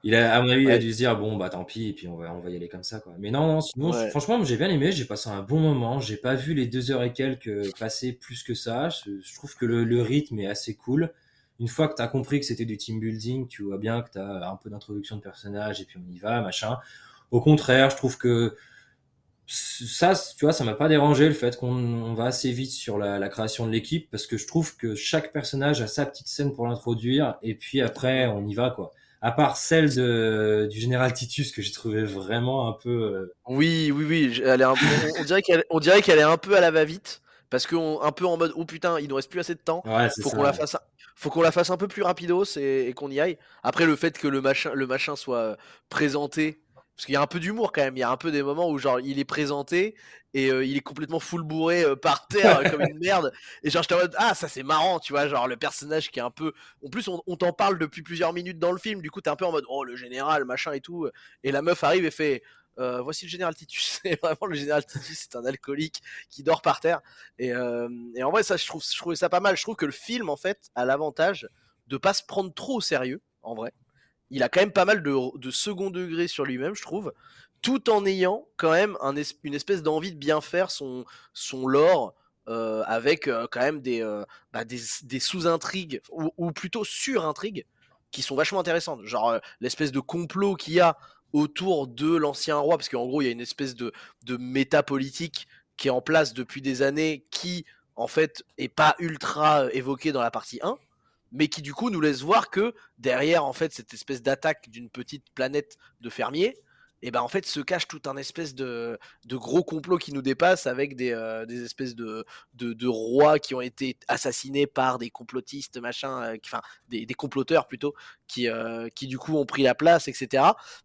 Il a, à mon avis, il a Ouais. dû se dire bon bah tant pis et puis on va on va y aller comme ça quoi. Mais non non, sinon Ouais. franchement j'ai bien aimé, j'ai passé un bon moment. J'ai pas vu les deux heures et quelques passer plus que ça. Je, je trouve que le, le rythme est assez cool. Une fois que tu as compris que c'était du team building, tu vois bien que tu as un peu d'introduction de personnages et puis on y va, machin. Au contraire, je trouve que ça, tu vois, ça m'a pas dérangé le fait qu'on on va assez vite sur la, la création de l'équipe parce que je trouve que chaque personnage a sa petite scène pour l'introduire et puis après on y va quoi. À part celle de, du général Titus que j'ai trouvé vraiment un peu. euh, Oui, oui, oui. j- Elle est un peu, on, on dirait qu'elle, on dirait qu'elle est un peu à la va-vite parce qu'on un peu en mode oh putain, il nous reste plus assez de temps. Ouais, c'est faut ça. qu'on la fasse un- faut qu'on la fasse un peu plus rapidos et, et qu'on y aille après le fait que le machin le machin soit euh, présenté parce qu'il y a un peu d'humour quand même il y a un peu des moments où genre il est présenté et euh, il est complètement full bourré euh, par terre euh, comme une (laughs) merde et genre je en mode ah ça c'est marrant tu vois genre le personnage qui est un peu en plus on, on t'en parle depuis plusieurs minutes dans le film du coup t'es un peu en mode oh le général machin et tout et la meuf arrive et fait euh, voici le général Titus. (laughs) C'est vraiment le général Titus, c'est un alcoolique qui dort par terre. Et, euh, et en vrai, ça, je trouve, je trouvais ça pas mal. Je trouve que le film, en fait, a l'avantage de pas se prendre trop au sérieux, en vrai. Il a quand même pas mal de, second degré sur lui-même, je trouve, tout en ayant quand même une espèce d'envie de bien faire son, son lore. euh, avec euh, quand même des, euh, bah, des, sous-intrigues ou, plutôt sur-intrigues qui sont vachement intéressantes. Genre l'espèce de complot qu'il y a autour de l'ancien roi, parce qu'en gros, il y a une espèce de, de méta politique qui est en place depuis des années, qui en fait est pas ultra évoquée dans la partie 1, mais qui du coup nous laisse voir que derrière en fait cette espèce d'attaque d'une petite planète de fermiers, et ben en fait se cache tout un espèce de, gros complot qui nous dépasse avec des, euh, espèces de, rois qui ont été assassinés par des complotistes, machin, euh, des, comploteurs plutôt, qui, euh, qui du coup ont pris la place, etc.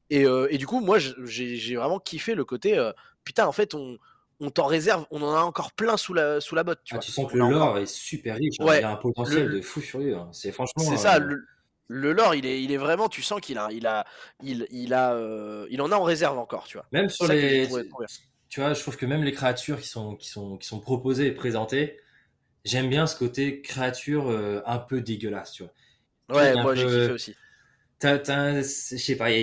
Et, et du coup, moi, j'ai vraiment kiffé le côté, putain, en fait, on, on t'en réserve, on en a encore plein sous la, sous la botte, tu Ah, vois. tu sens que le lore est super riche. hein. Il y a un potentiel le- de fou furieux. hein. C'est franchement. C'est ça, euh, le, le lore, il est, il est vraiment, tu sens qu'il a, il a, il, il a, euh, il en a en réserve encore, tu vois. Même sur j'ai les. Tu vois, je trouve que même les créatures qui sont, qui sont, qui sont proposées et présentées, j'aime bien ce côté créature euh, un peu dégueulasse, tu vois. Ouais, moi j'ai peu- kiffé aussi. T'as, t'as un- je sais pas, y a-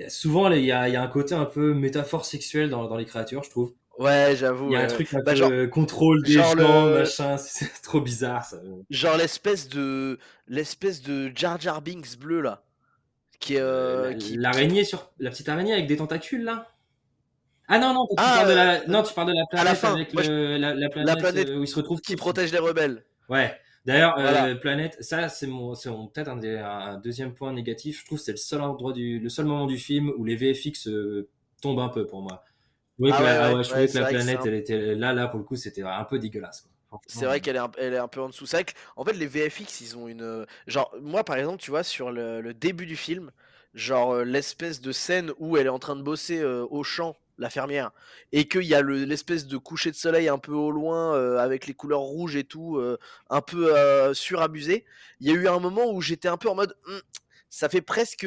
y a- souvent il y a, y a un côté un peu métaphore sexuelle dans, dans les créatures, je trouve. Ouais, j'avoue. Il y a un truc un Bah, peu genre- euh, contrôle des genre gens, le- machin, (laughs) c'est trop bizarre ça. Genre l'espèce de, l'espèce de Jar Jar Binks bleu là, qui euh, qui- L'araignée sur la petite araignée avec des tentacules là. Ah non non, tu Ah, parles de la euh, non tu parles de la planète la fin, avec la, la planète, planète euh, où ils se retrouvent qui protège les rebelles. Ouais. D'ailleurs, euh, Voilà. planète, ça c'est mon, c'est peut-être un, des- un deuxième point négatif. Je trouve que c'est le seul endroit du, le seul moment du film où les VFX euh, tombent un peu pour moi. Trouvais Ah que ouais, ah ouais, je trouvais que la que planète, elle était là, là pour le coup, c'était un peu dégueulasse. C'est vrai euh, qu'elle est, un, elle est un peu en dessous. C'est vrai qu'en fait, les VFX, ils ont une. Genre, moi par exemple, tu vois, sur le, le début du film, genre euh, l'espèce de scène où elle est en train de bosser euh, au champ, la fermière, et qu'il y a l'espèce de coucher de soleil un peu au loin, euh, avec les couleurs rouges et tout, euh, un peu surabusé, il y a eu un moment où j'étais un peu en mode, «Hum, ça fait presque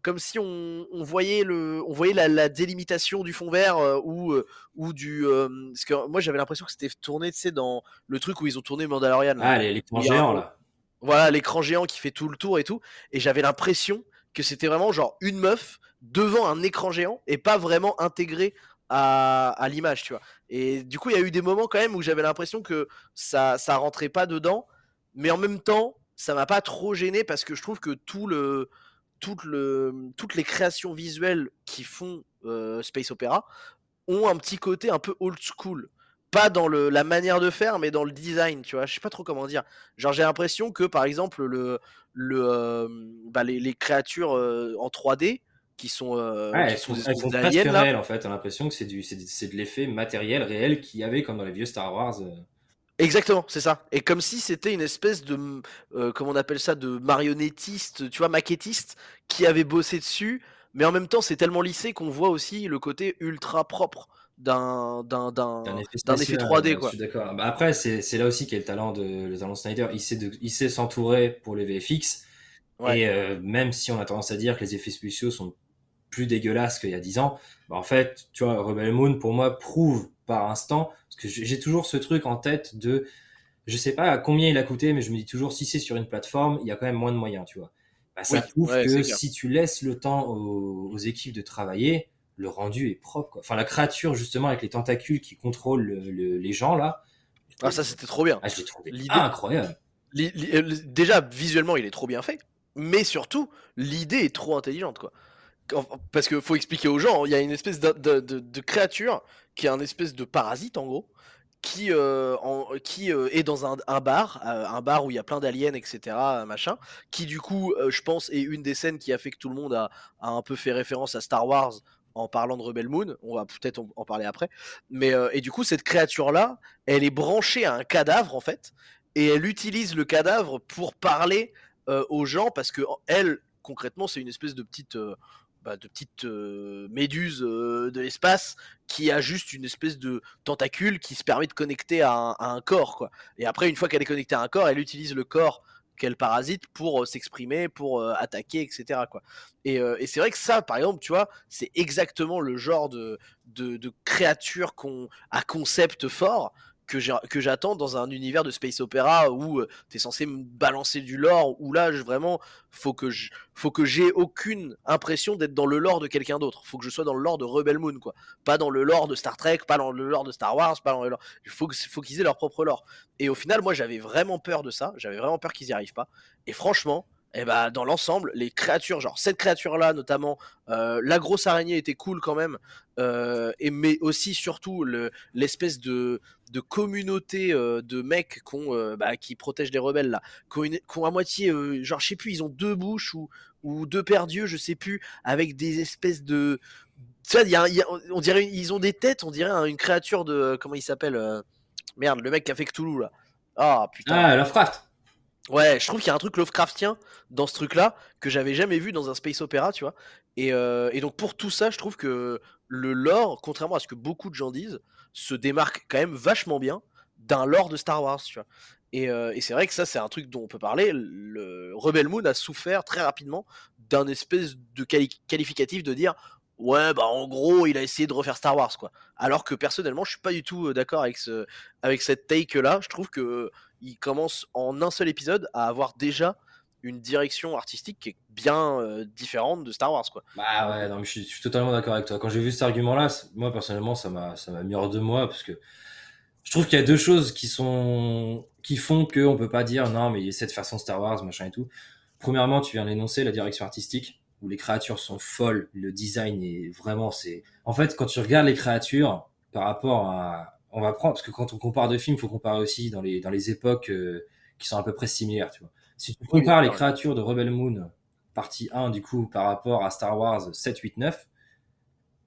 comme si on, voyait le, on voyait la, délimitation du fond vert ou ou du, parce que moi j'avais l'impression que c'était tourné, tu sais, dans le truc où ils ont tourné Mandalorian. Ah, l'écran géant là. Voilà, l'écran géant qui fait tout le tour et tout, et j'avais l'impression que c'était vraiment genre une meuf devant un écran géant et pas vraiment intégré à, à l'image, tu vois. Et du coup, il y a eu des moments quand même où j'avais l'impression que ça, ça rentrait pas dedans, mais en même temps, ça m'a pas trop gêné parce que je trouve que tout le, tout le, toutes les créations visuelles qui font euh, Space Opera ont un petit côté un peu old school pas dans le, la manière de faire, mais dans le design, tu vois. Je sais pas trop comment dire. Genre, j'ai l'impression que, par exemple, le, le, euh, bah, les, les, créatures euh, en 3D qui sont, euh, elles sont, elles sont aliens, réelles, en fait. T'as l'impression que c'est du, c'est, de l'effet matériel réel qu'il y avait comme dans les vieux Star Wars. Exactement, c'est ça. Et comme si c'était une espèce de, comment on appelle ça, de marionnettiste, tu vois, maquettiste, qui avait bossé dessus. Mais en même temps, c'est tellement lissé qu'on voit aussi le côté ultra propre d'un d'un effet, 3D quoi. Je suis d'accord. Bah après c'est là aussi qu'est le talent de le talent Snyder. Il sait il sait s'entourer pour les VFX. Et euh, même si on a tendance à dire que les effets spéciaux sont plus dégueulasses qu'il y a 10 ans, bah en fait, tu vois, Rebel Moon pour moi prouve par instant parce que j'ai toujours ce truc en tête de je sais pas à combien il a coûté, mais je me dis toujours si c'est sur une plateforme, il y a quand même moins de moyens, tu vois. Bah, ça prouve que si tu laisses le temps aux, aux équipes de travailler, le rendu est propre. Quoi. Enfin, la créature, justement, avec les tentacules qui contrôlent les gens, là. Ah, ça, c'était trop bien. Ah, je l'ai trouvé incroyable. Euh, déjà, visuellement, il est trop bien fait. Mais surtout, l'idée est trop intelligente, quoi. Parce qu'il faut expliquer aux gens, il y a une espèce de, créature qui est un espèce de parasite, en gros, qui, euh, euh, est dans un, bar, un bar où il y a plein d'aliens, etc., machin, qui du coup, je pense, est une des scènes qui a fait que tout le monde a, a un peu fait référence à Star Wars en parlant de Rebel Moon, on va peut-être en parler après. Mais euh, et du coup, cette créature-là, elle est branchée à un cadavre en fait, et elle utilise le cadavre pour parler euh, aux gens parce que elle, concrètement, c'est une espèce de petite, euh, bah, de petite méduse de l'espace qui a juste une espèce de tentacule qui se permet de connecter à un, corps quoi. Et après, une fois qu'elle est connectée à un corps, elle utilise le corps qu'elle parasite pour euh, s'exprimer, pour euh, attaquer, etc. Quoi. Et, euh, c'est vrai que ça, par exemple, c'est exactement le genre de, de, de créature qu'on à concept fort que j'attends dans un univers de space opéra où euh, tu es censé me balancer du lore où là je, vraiment faut que faut que j'ai aucune impression d'être dans le lore de quelqu'un d'autre. Faut que je sois dans le lore de Rebel Moon quoi. Pas dans le lore de Star Trek pas dans le lore de Star Wars pas dans le lore. Il faut qu'ils aient leur propre lore. Et au final moi j'avais vraiment peur de ça. J'avais vraiment peur qu'ils y arrivent pas. Et franchement et eh bah dans l'ensemble, les créatures, genre cette créature-là notamment, euh, la grosse araignée était cool quand même, euh, et mais aussi surtout l'espèce de, de communauté euh, de mecs bah, qui protègent les rebelles là, qui ont, à moitié, genre je sais plus, ils ont deux bouches ou, ou deux paires d'yeux, je sais plus, avec des espèces de, tu y a, on dirait, ils ont des têtes, on dirait une créature de, comment il s'appelle, merde, le mec qui a fait Cthulhu là. Ah putain. Ah Lovecraft. Ouais, je trouve qu'il y a un truc Lovecraftien dans ce truc-là que j'avais jamais vu dans un space opéra, tu vois. Euh, et, donc pour tout ça, je trouve que le lore, contrairement à ce que beaucoup de gens disent, se démarque quand même vachement bien d'un lore de Star Wars, tu vois. Et, euh, c'est vrai que ça, c'est un truc dont on peut parler. Le Rebel Moon a souffert très rapidement d'un espèce de qualificatif de dire ouais bah en gros il a essayé de refaire Star Wars quoi alors que personnellement je suis pas du tout euh, d'accord avec avec cette take là je trouve que il commence en un seul épisode à avoir déjà une direction artistique qui est bien euh, différente de Star Wars quoi. Bah ouais, non, mais je, suis, totalement d'accord avec toi. Quand j'ai vu cet argument-là, moi personnellement, ça m'a ça m'a mis hors de moi parce que je trouve qu'il y a deux choses qui sont qui font que on peut pas dire non mais il y a cette façon Star Wars machin et tout. Premièrement, tu viens d'énoncer la direction artistique où les créatures sont folles, le design est vraiment c'est en fait quand tu regardes les créatures par rapport à on va prendre, parce que quand on compare deux films, il faut comparer aussi dans les, dans les époques euh, qui sont à peu près similaires, tu vois. Si tu compares les créatures de Rebel Moon, partie 1, du coup, par rapport à Star Wars 7, 8, 9,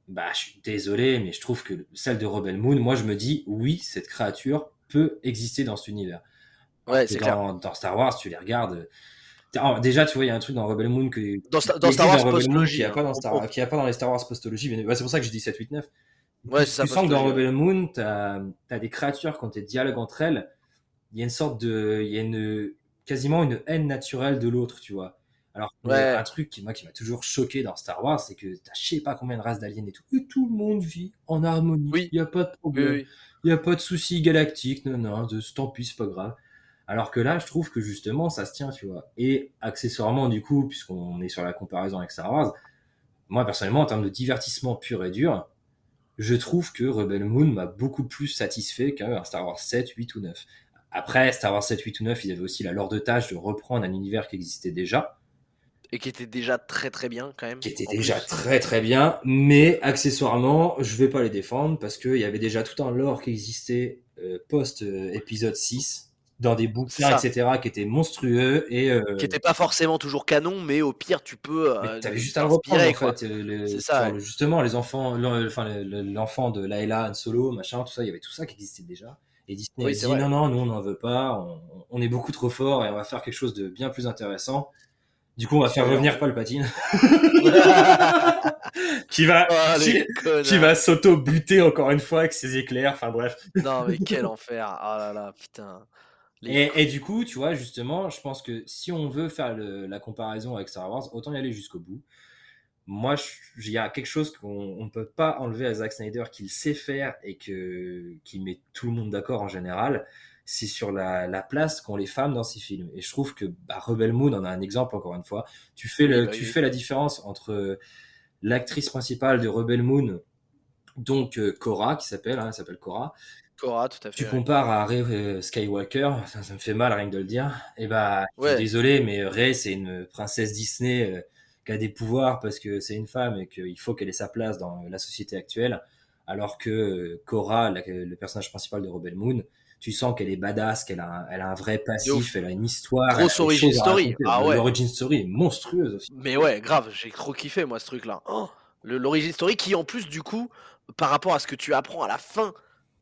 bah, je suis désolé, mais je trouve que celle de Rebel Moon, moi, je me dis, oui, cette créature peut exister dans cet univers. Ouais, c'est clair. Dans Star Wars, tu les regardes. déjà, tu vois, il y a un truc dans Rebel Moon que. Dans, dans Star Wars postologie. Qui n'y a, pas dans Star... a pas dans les Star Wars postologie. C'est pour ça que je dis 7, 8, 9 Ouais, tu, c'est ça, tu sens que dans Rebel Moon, tu as, des créatures, quand tu dialogues entre elles, il y a une sorte de. Il y a une, quasiment une haine naturelle de l'autre, tu vois. Alors, Ouais. un truc qui, moi, qui m'a toujours choqué dans Star Wars, c'est que t'as je sais pas combien de races d'aliens et tout. Et tout le monde vit en harmonie. Oui. Il n'y a pas de Oui, problème. oui. Il n'y a pas de souci galactique. Non, non, de, tant pis, c'est pas grave. Alors que là, je trouve que justement, ça se tient, tu vois. Et accessoirement, du coup, puisqu'on est sur la comparaison avec Star Wars, moi, personnellement, en termes de divertissement pur et dur, je trouve que Rebel Moon m'a beaucoup plus satisfait qu'un Star Wars 7, 8 ou 9. Après, Star Wars 7, 8 ou 9, ils avaient aussi la lourde tâche de reprendre un univers qui existait déjà, Et qui était déjà très très bien quand même. qui était déjà plus. très très bien, mais accessoirement, je vais pas les défendre parce qu'il y avait déjà tout un lore qui existait euh, post-épisode 6 dans des bouquins, etc., qui étaient monstrueux et euh, Qui était pas forcément toujours canon, mais au pire tu peux. Euh, t'avais juste à le reprendre en quoi. fait. euh, le- C'est ça, ouais. Justement, les enfants, enfin le- l'enfant de Layla, Han Solo, machin, tout ça, il y avait tout ça qui existait déjà. Et Disney Oui, dit non, non, nous on n'en veut pas, on, on est beaucoup trop fort et on va faire quelque chose de bien plus intéressant. Du coup, on va faire revenir Palpatine, (laughs) (laughs) qui va, Ah, qui, les va s'auto-buter encore une fois avec ses éclairs. Enfin bref. Non mais quel (laughs) enfer. Ah là là, putain. Les- Et, et du coup, tu vois, justement, je pense que si on veut faire le- la comparaison avec Star Wars, autant y aller jusqu'au bout. Moi, il y a quelque chose qu'on ne peut pas enlever à Zack Snyder qu'il sait faire et que, qui met tout le monde d'accord en général, c'est sur la, la place qu'ont les femmes dans ces films. Et je trouve que bah, Rebel Moon en a un exemple, encore une fois. Tu fais, le, Oui, bah tu oui. fais la différence entre l'actrice principale de Rebel Moon, donc euh, Cora, qui s'appelle, hein, elle s'appelle Cora, Cora, tout à fait. tu compares à Rey euh, Skywalker, ça, ça me fait mal rien que de le dire. Et bah, je suis Ouais. désolé, mais Rey, c'est une princesse Disney euh, qui a des pouvoirs parce que c'est une femme et qu'il faut qu'elle ait sa place dans la société actuelle. Alors que euh, Korra, la- le personnage principal de Rebel Moon, tu sens qu'elle est badass, qu'elle a, un- elle a un vrai passif, ouf. elle a une histoire. Grosse origin story. Ah ouais. L'origin story est monstrueuse aussi. Mais ouais, grave, j'ai trop kiffé moi ce truc-là. Oh, L'origine story qui en plus du coup, par rapport à ce que tu apprends à la fin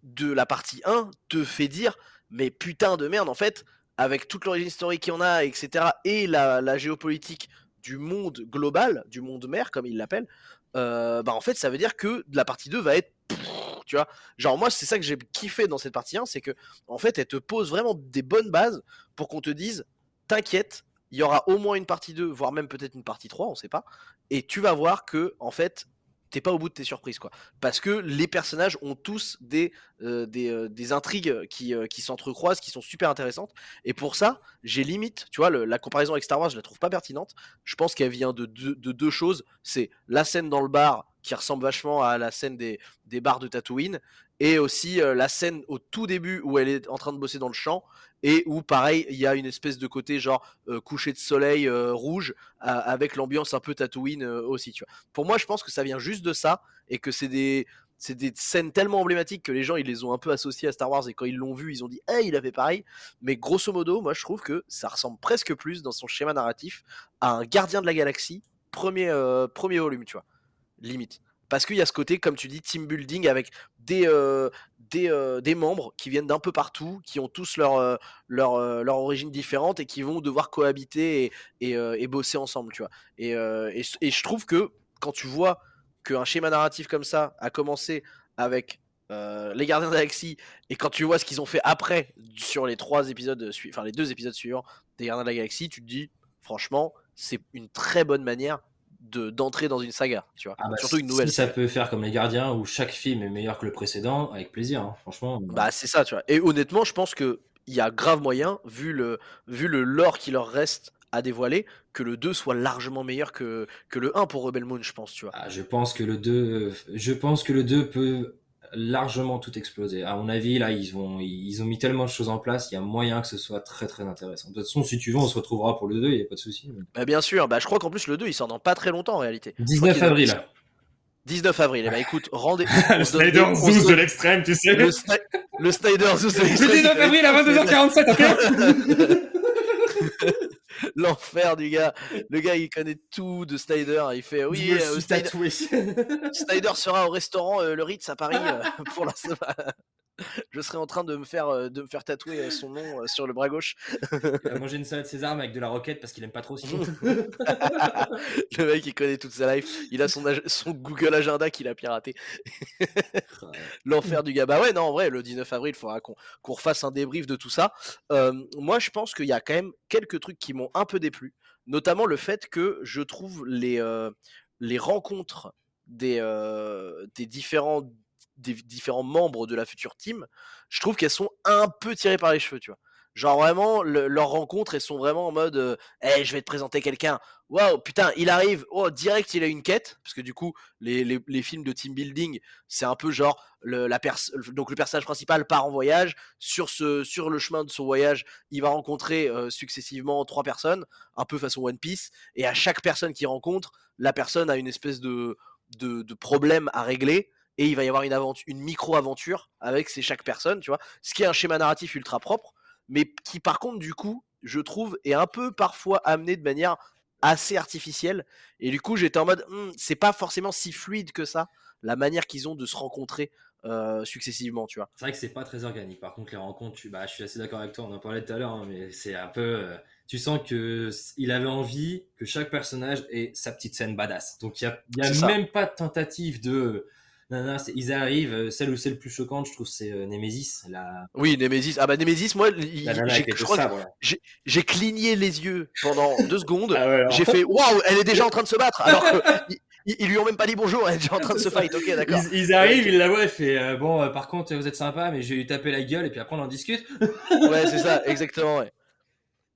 de la partie 1, te fait dire, mais putain de merde en fait, avec toute l'origine story qu'il y en a, etc., et la, géopolitique du monde global, du monde mère comme il l'appelle, euh, bah en fait ça veut dire que la partie 2 va être... Tu vois, genre moi c'est ça que j'ai kiffé dans cette partie 1, c'est que en fait elle te pose vraiment des bonnes bases pour qu'on te dise, t'inquiète, il y aura au moins une partie 2, voire même peut-être une partie 3, on sait pas. Et tu vas voir que, en fait, t'es pas au bout de tes surprises, quoi. Parce que les personnages ont tous des, euh, euh, intrigues qui, euh, qui s'entrecroisent, qui sont super intéressantes. Et pour ça, j'ai limite, tu vois, la comparaison avec Star Wars, je la trouve pas pertinente. Je pense qu'elle vient de deux, de deux choses. C'est la scène dans le bar, qui ressemble vachement à la scène des, des bars de Tatooine, et aussi euh, la scène au tout début où elle est en train de bosser dans le champ, et où pareil il y a une espèce de côté genre euh, coucher de soleil euh, rouge avec l'ambiance un peu Tatooine euh, aussi pour moi je pense que ça vient juste de ça et que c'est des c'est des scènes tellement emblématiques que les gens ils les ont un peu associées à Star Wars et quand ils l'ont vu ils ont dit hey il a fait pareil. Mais grosso modo moi je trouve que ça ressemble presque plus dans son schéma narratif à un gardien de la galaxie premier premier volume tu vois. Limite parce qu'il y a ce côté comme tu dis team building avec des euh, euh, des membres qui viennent d'un peu partout, qui ont tous leur, euh, origine différente et qui vont devoir cohabiter et, bosser ensemble, tu vois. Et, je trouve que quand tu vois qu'un schéma narratif comme ça a commencé avec les Gardiens de la Galaxie et quand tu vois ce qu'ils ont fait après sur les trois épisodes, les deux épisodes suivants des Gardiens de la Galaxie, tu te dis franchement c'est une très bonne manière de d'entrer dans une saga, tu vois. Ah bah, Surtout une si nouvelle. ça peut faire comme Les Gardiens où chaque film est meilleur que le précédent, avec plaisir, hein, franchement. Bah c'est ça, tu vois. Et honnêtement, je pense que il y a grave moyen, vu le, vu le lore qui leur reste à dévoiler, que le 2 soit largement meilleur que, que le 1 pour Rebel Moon, je pense, tu vois. Ah, je pense que le 2 je pense que le 2 peut largement tout exploser. À mon avis, là, ils vont ils ont mis tellement de choses en place, il y a moyen que ce soit très très intéressant. De toute façon, si tu veux, on se retrouvera pour le 2, il n'y a pas de souci. Bah bien sûr, bah je crois qu'en plus le 2 il sort dans pas très longtemps en réalité. Je crois 19 qu'il est- avril. 19 avril, et bah écoute, rendez (laughs) le Snyder Zoos de l'extrême, tu sais. le, Sny- le Snyder Zoo, c'est Le 19 avril à 22h47, ok (laughs) (laughs) L'enfer du gars. Le gars, il connaît tout de Snyder. Il fait oui, euh, (laughs) Snyder, sera au restaurant euh, le Ritz à Paris euh, (laughs) pour la semaine. Je serais en train de me faire, euh, de me faire tatouer euh, son nom euh, sur le bras gauche. (laughs) Il a mangé une salade César avec de la roquette parce qu'il aime pas trop sinon. (laughs) le mec, il connaît toute sa life. Il a son, Google Agenda qu'il a piraté. (laughs) L'enfer du gars. Bah ouais, non, en vrai, le 19 avril, il faudra qu'on qu'on refasse un débrief de tout ça. Euh, moi, je pense qu'il y a quand même quelques trucs qui m'ont un peu déplu. Notamment le fait que je trouve les, euh, les rencontres des, euh, des, différents, des différents membres de la future team, je trouve qu'elles sont un peu tirées par les cheveux, tu vois. Genre vraiment, le- leurs rencontres, elles sont vraiment en mode euh, Eh, je vais te présenter quelqu'un. Waouh, putain, il arrive. Oh, direct, il a une quête. Parce que du coup, les, les- les films de team building, c'est un peu genre le, la pers- donc le personnage principal part en voyage. Sur, ce, sur le chemin de son voyage, il va rencontrer euh, successivement trois personnes, un peu façon One Piece. Et à chaque personne qu'il rencontre, la personne a une espèce de, de, de problème à régler. Et il va y avoir une, aventure, une micro-aventure avec ces chaque personne, tu vois. Ce qui est un schéma narratif ultra propre, mais qui par contre, du coup, je trouve, est un peu parfois amené de manière assez artificielle. Et du coup, j'étais en mode, Hum, c'est pas forcément si fluide que ça, la manière qu'ils ont de se rencontrer euh, successivement, tu vois. C'est vrai que c'est pas très organique. Par contre, les rencontres, tu... bah, je suis assez d'accord avec toi. On en parlait tout à l'heure, hein, mais c'est un peu. euh, Tu sens que il avait envie que chaque personnage ait sa petite scène badass. Donc il y a, y a même pas de tentative de. Non, non, c'est- ils arrivent. euh, Celle où c'est le plus choquante, je trouve, c'est euh, Nemesis. La, Oui, Nemesis. Ah bah Nemesis, moi, j'ai- que cligné les yeux pendant (laughs) deux secondes. Ah ouais, alors. J'ai fait waouh, elle est déjà en train de se battre. (laughs) Alors qu'ils ils, lui ont même pas dit bonjour, elle est déjà en train de se fight. Ok, d'accord. Ils, ils arrivent, ils la voient, elle fait euh, bon, euh, par contre, vous êtes sympa, mais je vais lui taper la gueule et puis après on en discute. (laughs) Ouais, c'est ça, exactement. Ouais.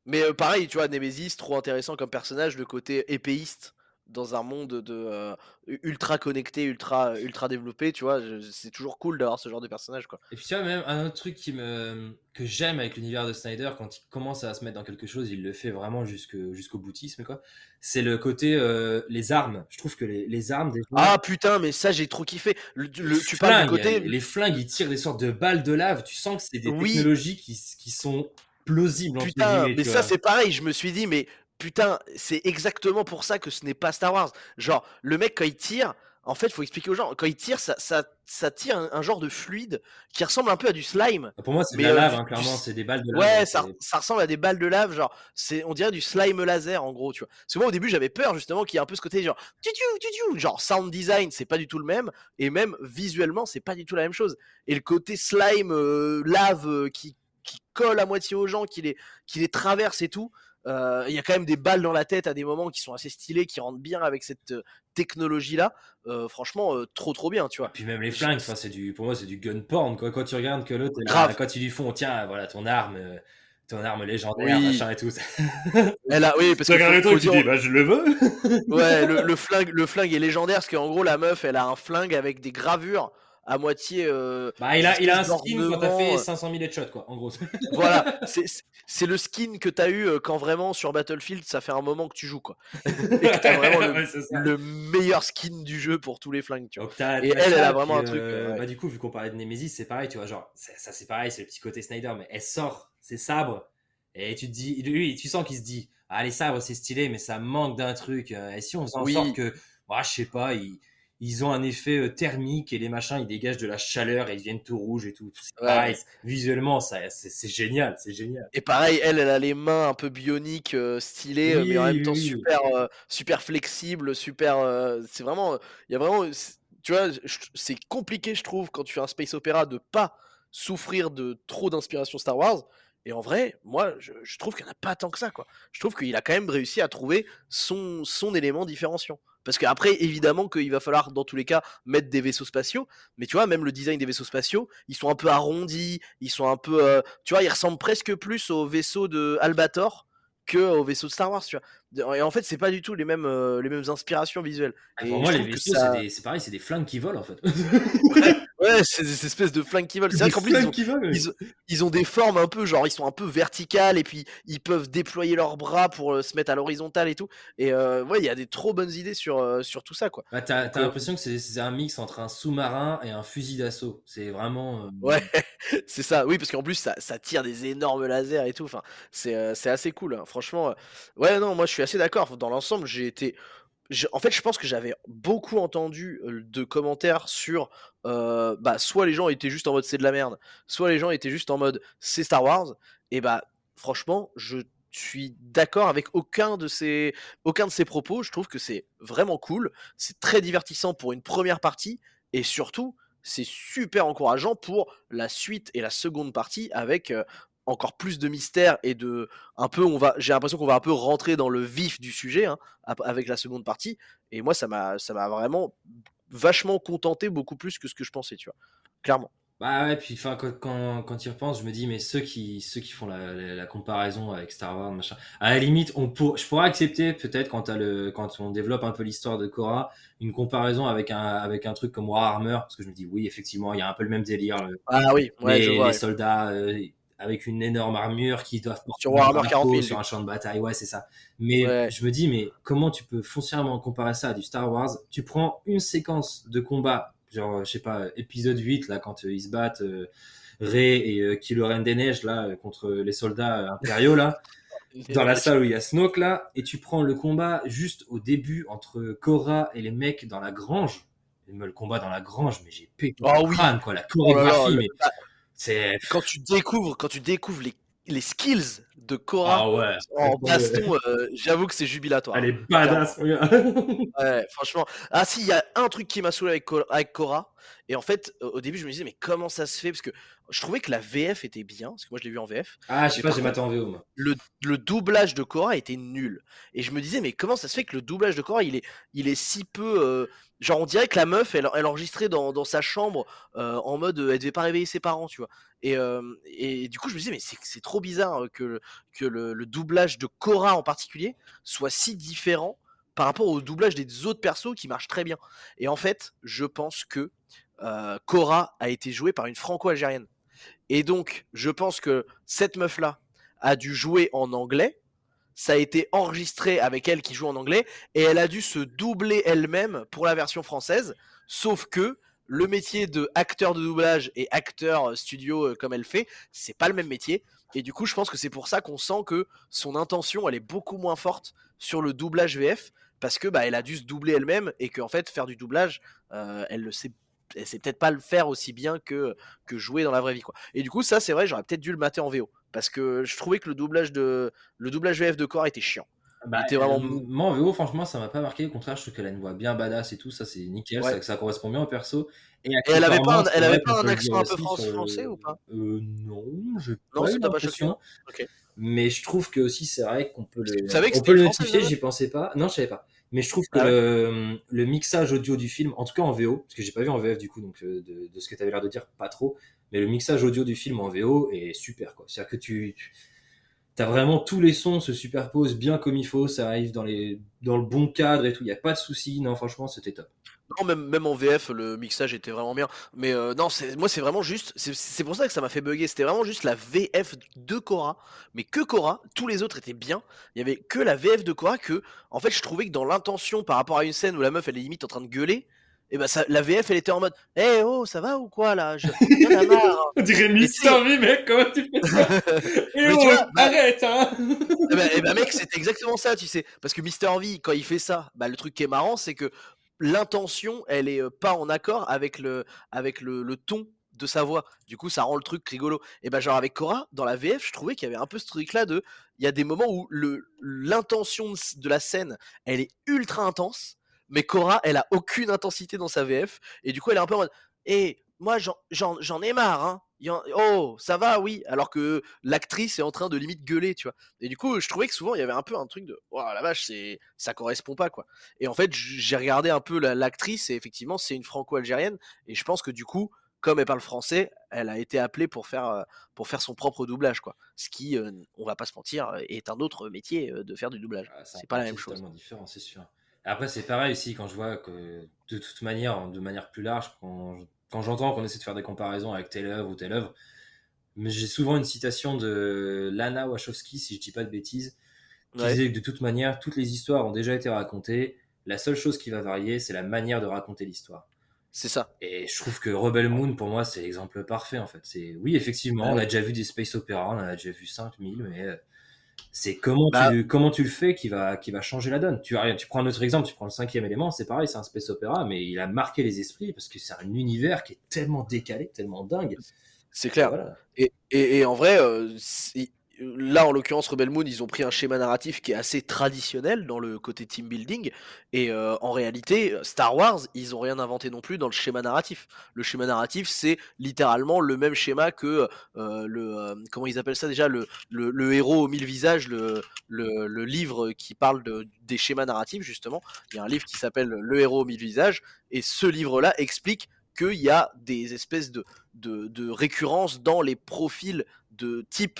Mais euh, pareil, tu vois, Nemesis, trop intéressant comme personnage, le côté épéiste dans un monde de euh, ultra connecté, ultra ultra développé, tu vois, c'est toujours cool d'avoir ce genre de personnage quoi. Et puis tu vois, même un autre truc qui me... que j'aime avec l'univers de Snyder, quand il commence à se mettre dans quelque chose, il le fait vraiment jusqu'au boutisme, quoi. C'est le côté euh, les armes. Je trouve que les, les armes des Ah putain, mais ça j'ai trop kiffé. Le, le- les tu parles du flingues, côté les flingues, ils tirent des sortes de balles de lave. Tu sens que c'est des Oui. technologies qui, qui sont plausibles. entre Putain, mais ça c'est pareil, je me suis dit, mais putain, c'est exactement pour ça que ce n'est pas Star Wars. Genre, le mec quand il tire, en fait, faut expliquer aux gens, quand il tire, ça, ça, ça tire un, un genre de fluide qui ressemble un peu à du slime. Pour moi, c'est de la euh, lave, hein, clairement. C'est des balles de lave. Ouais, hein, ça, ça ressemble à des balles de lave, genre, c'est, on dirait du slime laser en gros, tu vois. Parce que moi au début j'avais peur justement qu'il y ait un peu ce côté genre, tutu, tutu, genre sound design, c'est pas du tout le même, et même visuellement c'est pas du tout la même chose. Et le côté slime, euh, lave euh, qui, qui colle à moitié aux gens, qui les, qui les traverse et tout, il y a quand même des balles dans la tête à des moments qui sont assez stylés, qui rentrent bien avec cette euh, technologie-là. Euh, franchement, euh, trop trop bien, tu vois. Puis même les flingues, c'est du, pour moi, c'est du gun porn. Quoi. Quand tu regardes que l'autre, quand ils lui font, tiens, voilà, ton arme, euh, ton arme légendaire, Oui. machin et tout. (laughs) Elle a, oui, parce Tu que regardes faut- le truc, tu dis, bah, je le veux. Ouais, le, (laughs) le flingue, le flingue est légendaire parce qu'en gros la meuf, elle a un flingue avec des gravures à moitié. euh, Bah, il a, il a un skin quand t'as fait euh. 500 000 headshots, quoi, en gros. (laughs) voilà, c'est- le skin que t'as eu euh, quand vraiment sur Battlefield ça fait un moment que tu joues quoi. (laughs) Et que t'as vraiment le, Ouais, meilleur skin du jeu pour tous les flingues, tu vois. Et elle, elle a vraiment un truc, euh, ouais. Bah, du coup, vu qu'on parlait de Nemesis, c'est pareil, tu vois, genre, ça, c'est pareil, c'est le petit côté Snyder, mais elle sort ses sabres, et tu te dis, lui, tu sens qu'il se dit, ah, les sabres, c'est stylé, mais ça manque d'un truc. euh, Et si on faisait en Oui. sorte que, bah, je sais pas, ils, ils ont un effet euh, thermique et les machins, ils dégagent de la chaleur et ils deviennent tout rouges et tout. C'est Ouais. pareil, visuellement, ça, c'est, génial, c'est génial. Et pareil, elle, elle a les mains un peu bioniques, euh, stylées, euh, mais en Oui, même temps oui. super, euh, super flexibles, super. euh, c'est vraiment, il y a vraiment, tu vois, c'est compliqué, je trouve, quand tu fais un space opéra, de pas souffrir de trop d'inspiration Star Wars. Et en vrai, moi, je, je trouve qu'il n'y en a pas tant que ça, quoi. Je trouve qu'il a quand même réussi à trouver son, son élément différenciant. Parce qu'après, évidemment qu'il va falloir, dans tous les cas, mettre des vaisseaux spatiaux. Mais tu vois, même le design des vaisseaux spatiaux, ils sont un peu arrondis, ils sont un peu... euh, tu vois, ils ressemblent presque plus aux vaisseaux de Albator que aux vaisseaux de Star Wars, tu vois. Et en fait, c'est pas du tout les mêmes, euh, les mêmes inspirations visuelles. Ah, Pour moi, les vaisseaux, ça- c'est, pareil, c'est des flingues qui volent, en fait. Ouais, (laughs) (laughs) c'est des espèces de flingues qui volent. C'est vrai qu'en plus, ils ont, qui volent. ils, ils ont des formes un peu, genre, ils sont un peu verticales et puis ils peuvent déployer leurs bras pour euh, se mettre à l'horizontale et tout. Et euh, ouais, il y a des trop bonnes idées sur, euh, sur tout ça, quoi. Bah, t'as, t'as euh, l'impression que c'est, c'est un mix entre un sous-marin et un fusil d'assaut. C'est vraiment. euh, Ouais, (laughs) c'est ça. Oui, parce qu'en plus, ça, ça tire des énormes lasers et tout. Enfin, c'est euh, c'est assez cool. hein. Franchement, euh, ouais, non, moi, je suis assez d'accord. Dans l'ensemble, j'ai été. En fait, je pense que j'avais beaucoup entendu de commentaires sur euh, bah, soit les gens étaient juste en mode c'est de la merde, soit les gens étaient juste en mode c'est Star Wars. Et bah, franchement, je suis d'accord avec aucun de ces aucun de ces propos. Je trouve que c'est vraiment cool, c'est très divertissant pour une première partie, et surtout, c'est super encourageant pour la suite et la seconde partie avec euh, encore plus de mystère et de un peu on va j'ai l'impression qu'on va un peu rentrer dans le vif du sujet hein, avec la seconde partie et moi ça m'a ça m'a vraiment vachement contenté beaucoup plus que ce que je pensais tu vois clairement bah ouais, puis enfin quand, quand, quand y repenses, je me dis mais ceux qui ceux qui font la, la, comparaison avec Star Wars machin, à la limite on pour, je pourrais accepter peut-être quand as le quand on développe un peu l'histoire de Korra une comparaison avec un avec un truc comme Warhammer parce que je me dis oui effectivement il y a un peu le même délire. ah oui, ouais, les, je vois, les soldats euh, avec une énorme armure qui doivent porter sur Warhammer 40 sur un champ de bataille, ouais c'est ça. Mais je me dis mais comment tu peux foncièrement comparer ça à du Star Wars? Tu prends une séquence de combat genre, je sais pas, épisode 8, là, quand euh, ils se battent, euh, Rey et euh, Kylo Ren des Neiges, là, contre les soldats impériaux, là, (laughs) dans la salle où il y a Snoke, là, et tu prends le combat juste au début entre Korra et les mecs dans la grange. Le combat dans la grange, mais j'ai pété oh, oui. crâne, quoi, la chorégraphie, mais c'est... Quand tu découvres, quand tu découvres les les skills de Cora ah en baston, euh, j'avoue que c'est jubilatoire. Elle est badass, (laughs) ouais, franchement. Ah si, il y a un truc qui m'a saoulé avec, avec Cora. Et en fait, au début, je me disais, mais comment ça se fait? Parce que je trouvais que la VF était bien, parce que moi je l'ai vu en VF. Ah, je sais pas, j'ai maté en VO. Moi. Le, le, doublage de Cora était nul. Et je me disais, mais comment ça se fait que le doublage de Cora, il est, il est si peu. Euh, genre, on dirait que la meuf, elle, elle enregistrait dans, dans sa chambre euh, en mode, elle devait pas réveiller ses parents, tu vois. Et, et, du coup, je me disais, mais c'est trop bizarre que, que le, doublage de Cora en particulier soit si différent par rapport au doublage des autres persos qui marchent très bien. Et en fait, je pense que euh, Cora a été jouée par une franco-algérienne. Et donc, je pense que cette meuf-là a dû jouer en anglais. Ça a été enregistré avec elle qui joue en anglais. Et elle a dû se doubler elle-même pour la version française. Sauf que le métier de acteur de doublage et acteur studio euh, comme elle fait, c'est pas le même métier. Et du coup, je pense que c'est pour ça qu'on sent que son intention, elle est beaucoup moins forte sur le doublage VF, parce que bah, elle a dû se doubler elle-même et qu'en fait, faire du doublage, euh, elle le sait. Elle sait peut-être pas le faire aussi bien que, jouer dans la vraie vie. Et du coup ça c'est vrai j'aurais peut-être dû le mater en VO parce que je trouvais que le doublage de le doublage VF de corps était chiant. Bah, vraiment... Moi, en VO, franchement, ça m'a pas marqué. Au contraire, je trouve qu'elle a une voix bien badass et tout. Ça, c'est nickel. Ça, ça, correspond bien au perso. Et, elle avait pas un, elle avait pas un accent un peu français ou pas euh, Non, je non, pas l'impression. Mais je trouve que aussi, c'est vrai qu'on peut le, on peut le notifier. J'y pensais pas. Non, je savais pas. Mais je trouve que ah le, le, mixage audio du film, en tout cas en VO, parce que j'ai pas vu en VF du coup, donc euh, de, de ce que tu avais l'air de dire, pas trop. Mais le mixage audio du film en VO est super. quoi C'est-à-dire que tu, tu t'as vraiment tous les sons se superposent bien comme il faut, ça arrive dans, les, dans le bon cadre et tout, il n'y a pas de souci. Non, franchement, c'était top. Non, même, même en VF, le mixage était vraiment bien. Mais euh, non, moi, c'est vraiment juste. C'est pour ça que ça m'a fait bugger. C'était vraiment juste la VF de Cora. Mais que Cora, tous les autres étaient bien. Il y avait que la VF de Cora que, en fait, je trouvais que dans l'intention par rapport à une scène où la meuf, elle est limite en train de gueuler, et bah ça, la VF elle était en mode Eh oh ça va ou quoi là? Je... marre. (laughs) On dirait Mister V mec comment tu fais ça? (laughs) Eh oh bah arrête hein et bah, et bah, mec c'est exactement ça tu sais parce que Mister V quand il fait ça bah le truc qui est marrant c'est que l'intention elle est pas en accord avec le avec le, ton de sa voix. Du coup, ça rend le truc rigolo. Et bah, genre avec Cora, dans la VF, je trouvais qu'il y avait un peu ce truc-là de. Il y a des moments où le l'intention de la scène, elle est ultra intense mais Cora, elle a aucune intensité dans sa VF, et du coup, elle est un peu en mode, hé, moi, j'en ai marre, hein. Oh, ça va, oui. Alors que l'actrice est en train de limite gueuler, tu vois. Et du coup, je trouvais que souvent il y avait un peu un truc de, oh la vache, c'est, ça correspond pas, quoi. Et en fait, j'ai regardé un peu l'actrice et effectivement, c'est une franco-algérienne. Et je pense que du coup, comme elle parle français, elle a été appelée pour faire, euh, pour faire son propre doublage, quoi. Ce qui, euh, on va pas se mentir, est un autre métier euh, de faire du doublage. Ah, c'est pas la même chose. C'est différent, c'est sûr. Après, c'est pareil aussi quand je vois que de toute manière, de manière plus large, quand, quand j'entends qu'on essaie de faire des comparaisons avec telle œuvre ou telle œuvre, mais j'ai souvent une citation de Lana Wachowski, si je dis pas de bêtises, qui disait que de toute manière, toutes les histoires ont déjà été racontées. La seule chose qui va varier, c'est la manière de raconter l'histoire. C'est ça. Et je trouve que Rebel Moon, pour moi, c'est l'exemple parfait, en fait. C'est, oui, effectivement, on a déjà vu des space opéras, on en a déjà vu 5000, mais C'est comment, Bah- tu, comment tu le fais qui va, qui va changer la donne. Tu, tu prends un autre exemple, tu prends le cinquième élément, c'est pareil, c'est un space opéra, mais il a marqué les esprits parce que c'est un univers qui est tellement décalé, tellement dingue. C'est clair. Voilà. Et, et- et en vrai, euh, là en l'occurrence Rebel Moon, ils ont pris un schéma narratif qui est assez traditionnel dans le côté team building. Et euh, en réalité, Star Wars, ils ont rien inventé non plus dans le schéma narratif. Le schéma narratif, c'est littéralement le même schéma que euh, le euh, comment ils appellent ça déjà le, héros aux mille visages, le, livre qui parle de, des schémas narratifs justement. Il y a un livre qui s'appelle Le héros aux mille visages, et ce livre-là explique qu'il y a des espèces de, de, de récurrences dans les profils de type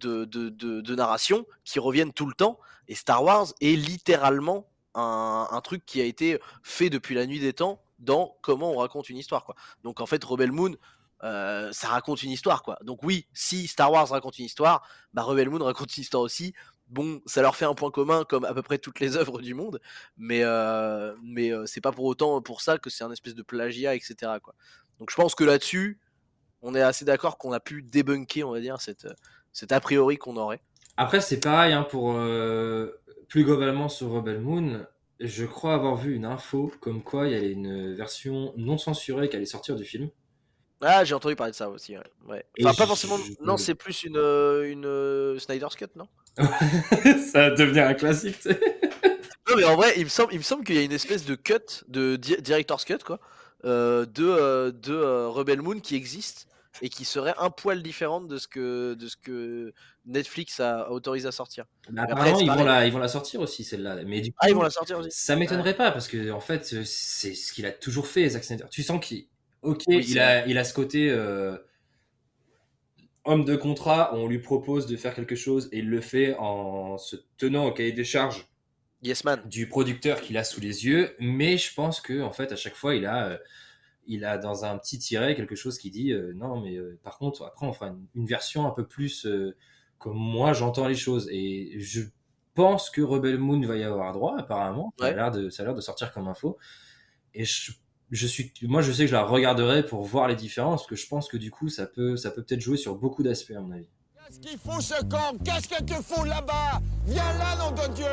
de, narration qui reviennent tout le temps. Et Star Wars est littéralement un, un truc qui a été fait depuis la nuit des temps dans comment on raconte une histoire. Quoi. Donc en fait, Rebel Moon, euh, ça raconte une histoire. Quoi. Donc oui, si Star Wars raconte une histoire, bah Rebel Moon raconte une histoire aussi. Bon, ça leur fait un point commun comme à peu près toutes les (laughs) œuvres du monde, mais, euh, mais euh, c'est pas pour autant pour ça que c'est un espèce de plagiat, etc. Quoi. Donc je pense que là-dessus, on est assez d'accord qu'on a pu débunker, on va dire, cette, cet a priori qu'on aurait. Après, c'est pareil hein, pour euh, plus globalement sur Rebel Moon. Je crois avoir vu une info comme quoi il y avait une version non censurée qui allait sortir du film. Ah, j'ai entendu parler de ça aussi. Ouais. ouais. Et Enfin, pas forcément. je- Non, c'est plus une, euh, une euh, Snyder's Cut, non? (laughs) Ça va devenir un classique. tu sais. (laughs) Non, mais en vrai, il me semble, il me semble qu'il y a une espèce de cut, de di- director's cut, quoi, euh, de, euh, de euh, Rebel Moon qui existe et qui serait un poil différente de ce que, de ce que Netflix a, a autorisé à sortir. Après, apparemment, ils vont, la, ils vont la sortir aussi, celle-là. Mais du coup, Ah, ils vont la sortir aussi ça m'étonnerait pas parce que en fait, c'est ce qu'il a toujours fait, Zack Snyder. Tu sens qu'il, ok, Oui, il, a, il a ce côté euh, homme de contrat. On lui propose de faire quelque chose et il le fait en se tenant au cahier des charges Yes Man. du producteur qu'il a sous les yeux, mais je pense que en fait à chaque fois il a euh, il a dans un petit tiret quelque chose qui dit euh, non mais euh, par contre après on fera une, une version un peu plus euh, comme moi j'entends les choses. Et je pense que Rebel Moon va y avoir droit apparemment. Ça a l'air de ça a l'air de sortir comme info. Et je, je suis moi je sais que je la regarderai pour voir les différences parce que je pense que du coup ça peut ça peut peut-être jouer sur beaucoup d'aspects à mon avis Qu'est-ce qu'il fout ce camp Qu'est-ce que tu fous là-bas? Viens là, nom de Dieu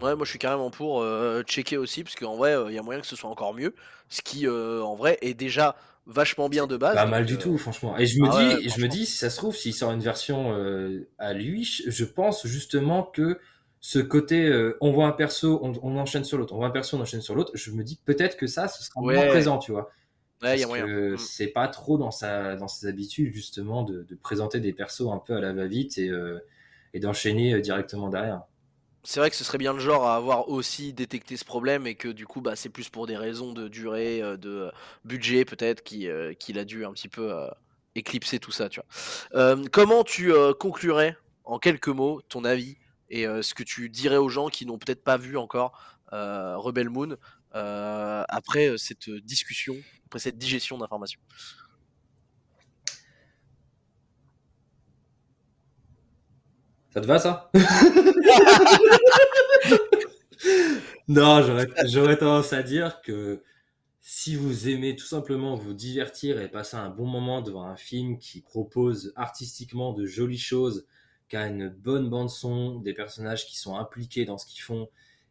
Ouais, moi je suis carrément pour euh, checker aussi, parce qu'en vrai, il y a moyen que ce soit encore mieux. Ce qui, euh, en vrai, est déjà vachement bien de base. Pas mal du euh, tout, franchement. Et je me ah dis, ouais, et je me dis, si ça se trouve, s'il sort une version euh, à lui, je pense justement que ce côté, euh, on voit un perso, on, on enchaîne sur l'autre, on voit un perso, on enchaîne sur l'autre. Je me dis peut-être que ça, ce sera moins Ouais. présent, tu vois. Ouais, il y a Parce moyen. que Mm. c'est pas trop dans sa, dans ses habitudes justement de, de présenter des persos un peu à la va-vite et, euh, et d'enchaîner euh, directement derrière. C'est vrai que ce serait bien le genre à avoir aussi détecté ce problème et que du coup, bah, c'est plus pour des raisons de durée, euh, de budget peut-être, qui, euh, qu'il a dû un petit peu euh, éclipser tout ça, tu vois. Comment tu conclurais en quelques mots ton avis et ce que tu dirais aux gens qui n'ont peut-être pas vu encore Rebel Moon après euh, cette discussion, après cette digestion d'informations. Ça te va ça? (laughs) Non, j'aurais j'aurais tendance à dire que si vous aimez tout simplement vous divertir et passer un bon moment devant un film qui propose artistiquement de jolies choses, qui a une bonne bande son, des personnages qui sont impliqués dans ce qu'ils font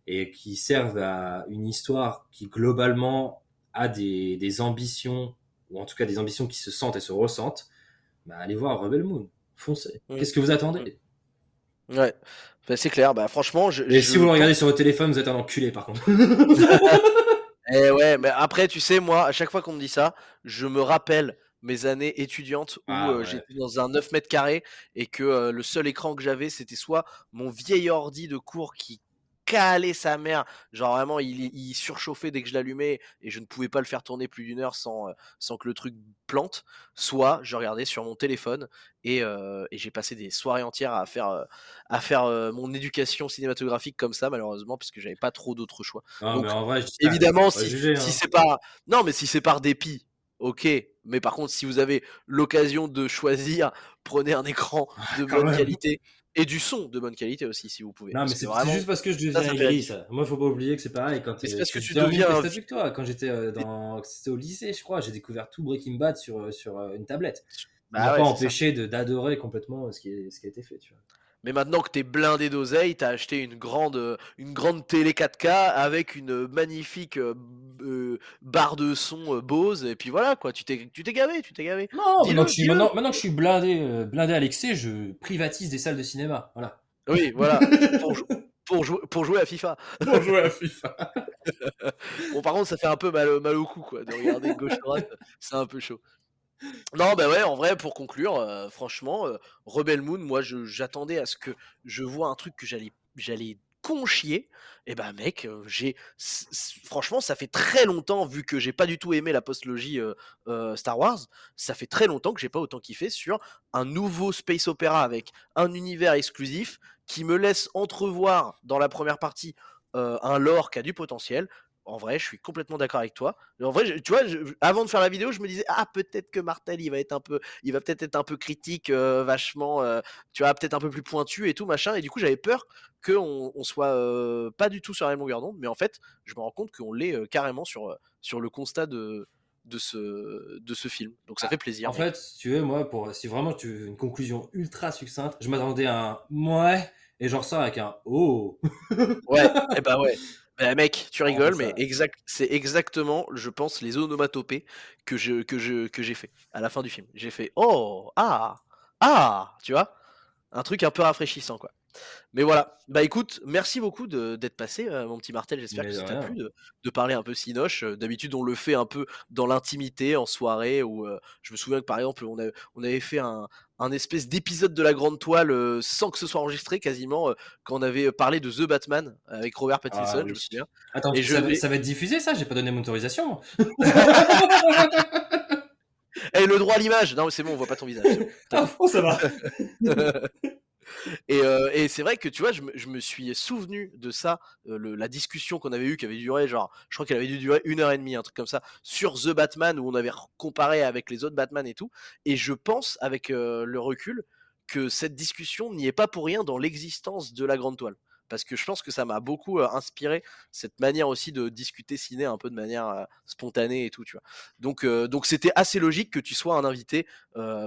et qui servent à une histoire qui globalement a des, des ambitions, ou en tout cas des ambitions qui se sentent et se ressentent, bah allez voir Rebel Moon, foncez. Qu'est-ce que vous attendez? Ouais, Bah, c'est clair. Bah, franchement, je, Et je- si vous le regardez sur votre téléphone, vous êtes un enculé par contre. (laughs) Eh ouais, mais après, tu sais, moi, à chaque fois qu'on me dit ça, je me rappelle mes années étudiantes où Ah euh, ouais. j'étais dans un 9 mètres carrés et que euh, le seul écran que j'avais, c'était soit mon vieil ordi de cours qui calait sa mère, genre vraiment, il, il surchauffait dès que je l'allumais et je ne pouvais pas le faire tourner plus d'une heure sans, euh, sans que le truc plante, soit je regardais sur mon téléphone et, euh, et j'ai passé des soirées entières à faire, euh, à faire euh, mon éducation cinématographique comme ça, malheureusement, parce que j'avais pas trop d'autres choix. Non, Donc, mais en vrai, je dis ça, Évidemment, si, juger, si hein. c'est par non, mais si c'est par dépit, ok. Mais par contre, si vous avez l'occasion de choisir, prenez un écran de quand bonne qualité et du son de bonne qualité aussi, si vous pouvez. Non, mais c'est vraiment, juste parce que je deviens ça aigri, ça. Moi, faut pas oublier que c'est pareil quand c'est parce que tu deviens un que toi. Quand j'étais euh, dans, c'était au lycée, je crois, j'ai découvert tout Breaking Bad sur, euh, sur euh, une tablette. bah Ça m'a ouais, pas empêché d'adorer complètement ce qui, est- ce qui a été fait, tu vois. Mais maintenant que t'es blindé d'oseille, t'as acheté une grande, une grande télé 4K avec une magnifique euh, euh, barre de son euh, Bose, et puis voilà quoi, tu t'es, tu t'es gavé, tu t'es gavé. Non, maintenant que, je suis, dis-le. maintenant, maintenant que je suis blindé, blindé à l'excès, je privatise des salles de cinéma. Voilà. Oui, voilà, (laughs) pour, jou- pour, jouer, pour jouer à FIFA. Pour jouer à FIFA. (laughs) Bon, par contre, ça fait un peu mal, mal au cou, quoi, de regarder gauche-droite, c'est un peu chaud. Non, bah ouais, en vrai, pour conclure, euh, franchement, euh, Rebel Moon, moi, j'attendais à ce que je vois un truc que j'allais, conchier. Et bah, mec, euh, j'ai, franchement, ça fait très longtemps, vu que j'ai pas du tout aimé la postlogie euh, euh, Star Wars, ça fait très longtemps que j'ai pas autant kiffé sur un nouveau space opéra avec un univers exclusif qui me laisse entrevoir dans la première partie euh, un lore qui a du potentiel. En vrai, je suis complètement d'accord avec toi. En vrai, je- tu vois, je- avant de faire la vidéo, je me disais ah peut-être que Martel il va être un peu, il va peut-être être un peu critique, euh, vachement, euh, tu vois, peut-être un peu plus pointu et tout machin. Et du coup, j'avais peur qu'on on soit euh, pas du tout sur la même longueur d'onde, mais en fait, je me rends compte qu'on l'est carrément sur sur le constat de de ce de ce film. Donc ça fait plaisir. En fait, si tu veux, moi, pour, si vraiment tu veux une conclusion ultra succincte, je m'attendais à un ouais, et je ressors avec un oh. Ouais, et bah ouais. Bah, mec, tu Ouais, rigoles, mais exact, c'est exactement, je pense, les onomatopées que je que je que j'ai fait à la fin du film. J'ai fait oh ah ah, tu vois, un truc un peu rafraîchissant quoi. Mais voilà. Bah écoute, merci beaucoup d'être passé, euh, mon petit Martel. J'espère que ça t'a plu de, de parler un peu cinoche. Euh, D'habitude, on le fait un peu dans l'intimité, en soirée. Ou je me souviens que par exemple, on, a- on avait fait un, un espèce d'épisode de la grande toile euh, sans que ce soit enregistré quasiment euh, quand on avait parlé de The Batman avec Robert Pattinson, Ah, je me souviens. Attends, Et ça, je va- vais- ça va être diffusé ça? J'ai pas donné mon autorisation. (laughs) Et le droit à l'image Non, mais c'est bon, on voit pas ton visage. bon. (laughs) Ah bon, ça va. (laughs) Et, euh, et c'est vrai que tu vois, je me, suis souvenu de ça, euh, la discussion qu'on avait eue, qui avait duré genre, je crois qu'elle avait dû durer une heure et demie, un truc comme ça, sur The Batman, où on avait comparé avec les autres Batman et tout. Et je pense, avec euh, le recul, que cette discussion n'y est pas pour rien dans l'existence de la grande toile. Parce que je pense que ça m'a beaucoup inspiré cette manière aussi de discuter ciné un peu de manière spontanée et tout, tu vois. Donc, donc c'était assez logique que tu sois un invité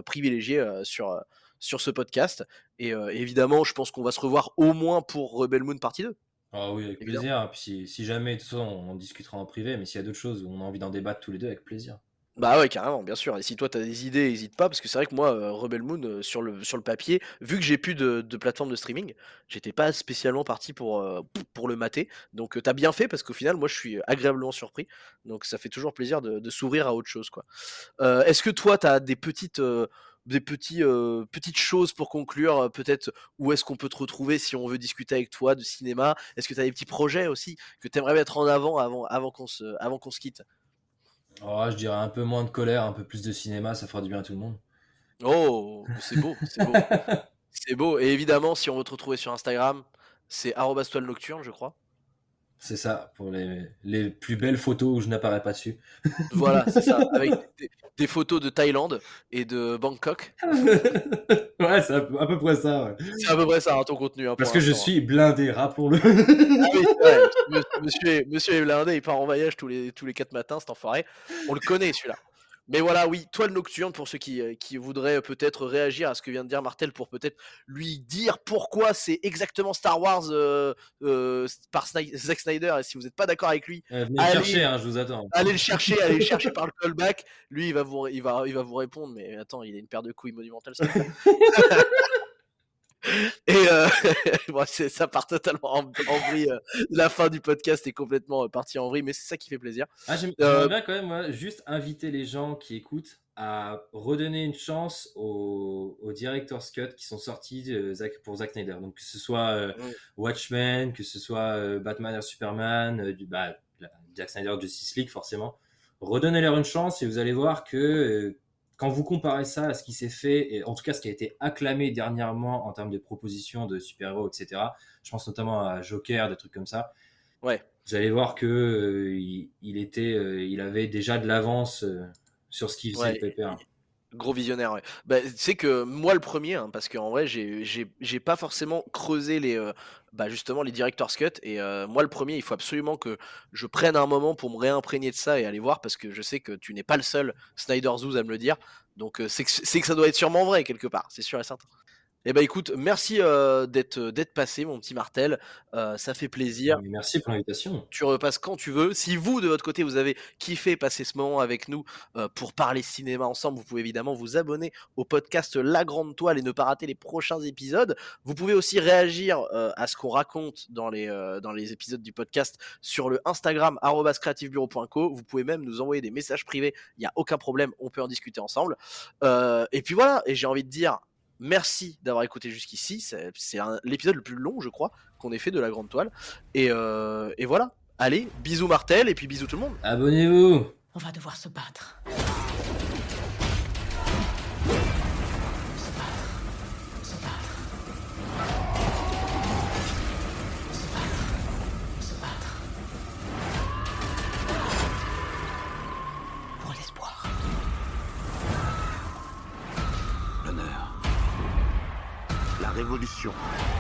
privilégié sur, sur ce podcast. Et euh, évidemment, je pense qu'on va se revoir au moins pour Rebel Moon partie 2. Ah oui, avec Évidemment. plaisir. Puis si, si jamais, toute façon, on en discutera en privé, mais s'il y a d'autres choses où on a envie d'en débattre tous les deux, avec plaisir. Bah ouais, carrément, bien sûr. Et si toi t'as des idées, n'hésite pas, parce que c'est vrai que moi, euh, Rebel Moon, euh, sur, le, sur le papier, vu que j'ai plus de, de plateforme de streaming, j'étais pas spécialement parti pour, euh, pour le mater. Donc t'as bien fait, parce qu'au final, moi je suis agréablement surpris. Donc ça fait toujours plaisir de, de s'ouvrir à autre chose. quoi. Est-ce que toi t'as des petites. Des petits, euh, petites choses pour conclure, euh, peut-être où est-ce qu'on peut te retrouver si on veut discuter avec toi de cinéma? Est-ce que tu as des petits projets aussi que tu aimerais mettre en avant avant, avant qu'on se, avant qu'on se quitte? Oh, je dirais un peu moins de colère, un peu plus de cinéma, ça fera du bien à tout le monde. Oh, c'est beau, c'est beau. (laughs) C'est beau. Et évidemment, si on veut te retrouver sur Instagram, c'est nocturne, je crois. C'est ça, pour les, les plus belles photos où je n'apparais pas dessus. (laughs) Voilà, c'est ça. Avec des, des photos de Thaïlande et de Bangkok. (laughs) ouais, c'est à peu, à peu près ça. ouais. C'est à peu près ça, hein, ton contenu. hein, Parce que je suis blindé, rappelons-le. Ah oui, (laughs) c'est. Monsieur- Monsieur, est, blindé, il part en voyage tous les, tous les 4 matins, cet enfoiré. On le connaît celui-là. Mais voilà, oui, toile nocturne pour ceux qui, euh, qui voudraient peut-être réagir à ce que vient de dire Martel pour peut-être lui dire pourquoi c'est exactement Star Wars euh, euh, par Zack Snyder. Et si vous n'êtes pas d'accord avec lui, Euh, Allez. me chercher, hein, je vous attends. allez le chercher, allez le (laughs) chercher par le callback. Lui, il va vous, il va, il va vous répondre. Mais attends, il a une paire de couilles monumentales. (laughs) Et euh, (laughs) bon, ça part totalement en, en vrille. euh, La fin du podcast est complètement euh, partie en vrille, mais c'est ça qui fait plaisir. Ah, j'aime- Euh, J'aimerais bien quand même moi, juste inviter les gens qui écoutent à redonner une chance aux, aux Director's Cut qui sont sortis pour Zack Snyder. Donc que ce soit. Watchmen, que ce soit Batman et Superman, du, bah, Zack Snyder Justice League forcément. Redonnez-leur une chance et vous allez voir que quand vous comparez ça à ce qui s'est fait, et en tout cas ce qui a été acclamé dernièrement en termes de propositions de super-héros, etc. Je pense notamment à Joker, des trucs comme ça Ouais. vous allez voir que euh, il, il était, euh, il avait déjà de l'avance euh, sur ce qu'il faisait Ouais. Gros visionnaire, ouais. Bah, c'est que moi le premier, hein, parce qu'en vrai j'ai pas forcément creusé les euh, bah, justement les director's cut et euh, moi le premier il faut absolument que je prenne un moment pour me réimprégner de ça et aller voir parce que je sais que tu n'es pas le seul Snyder Zoos à me le dire donc euh, c'est que ça doit être sûrement vrai quelque part, c'est sûr et certain. Eh ben écoute, merci euh, d'être d'être passé, mon petit Martel. Euh, ça fait plaisir. Merci pour l'invitation. Tu repasses quand tu veux. Si vous, de votre côté, vous avez kiffé passer ce moment avec nous euh, pour parler cinéma ensemble, vous pouvez évidemment vous abonner au podcast La Grande Toile et ne pas rater les prochains épisodes. Vous pouvez aussi réagir à ce qu'on raconte dans les, dans les épisodes du podcast sur le Instagram creativebureau.co. Vous pouvez même nous envoyer des messages privés. Il n'y a aucun problème, on peut en discuter ensemble. et puis voilà, et j'ai envie de dire Merci d'avoir écouté jusqu'ici. C'est l'épisode le plus long, je crois, qu'on ait fait de la grande toile. Et, euh, et voilà. Allez, bisous Martel et puis bisous tout le monde. Abonnez-vous. On va devoir se battre. Révolution.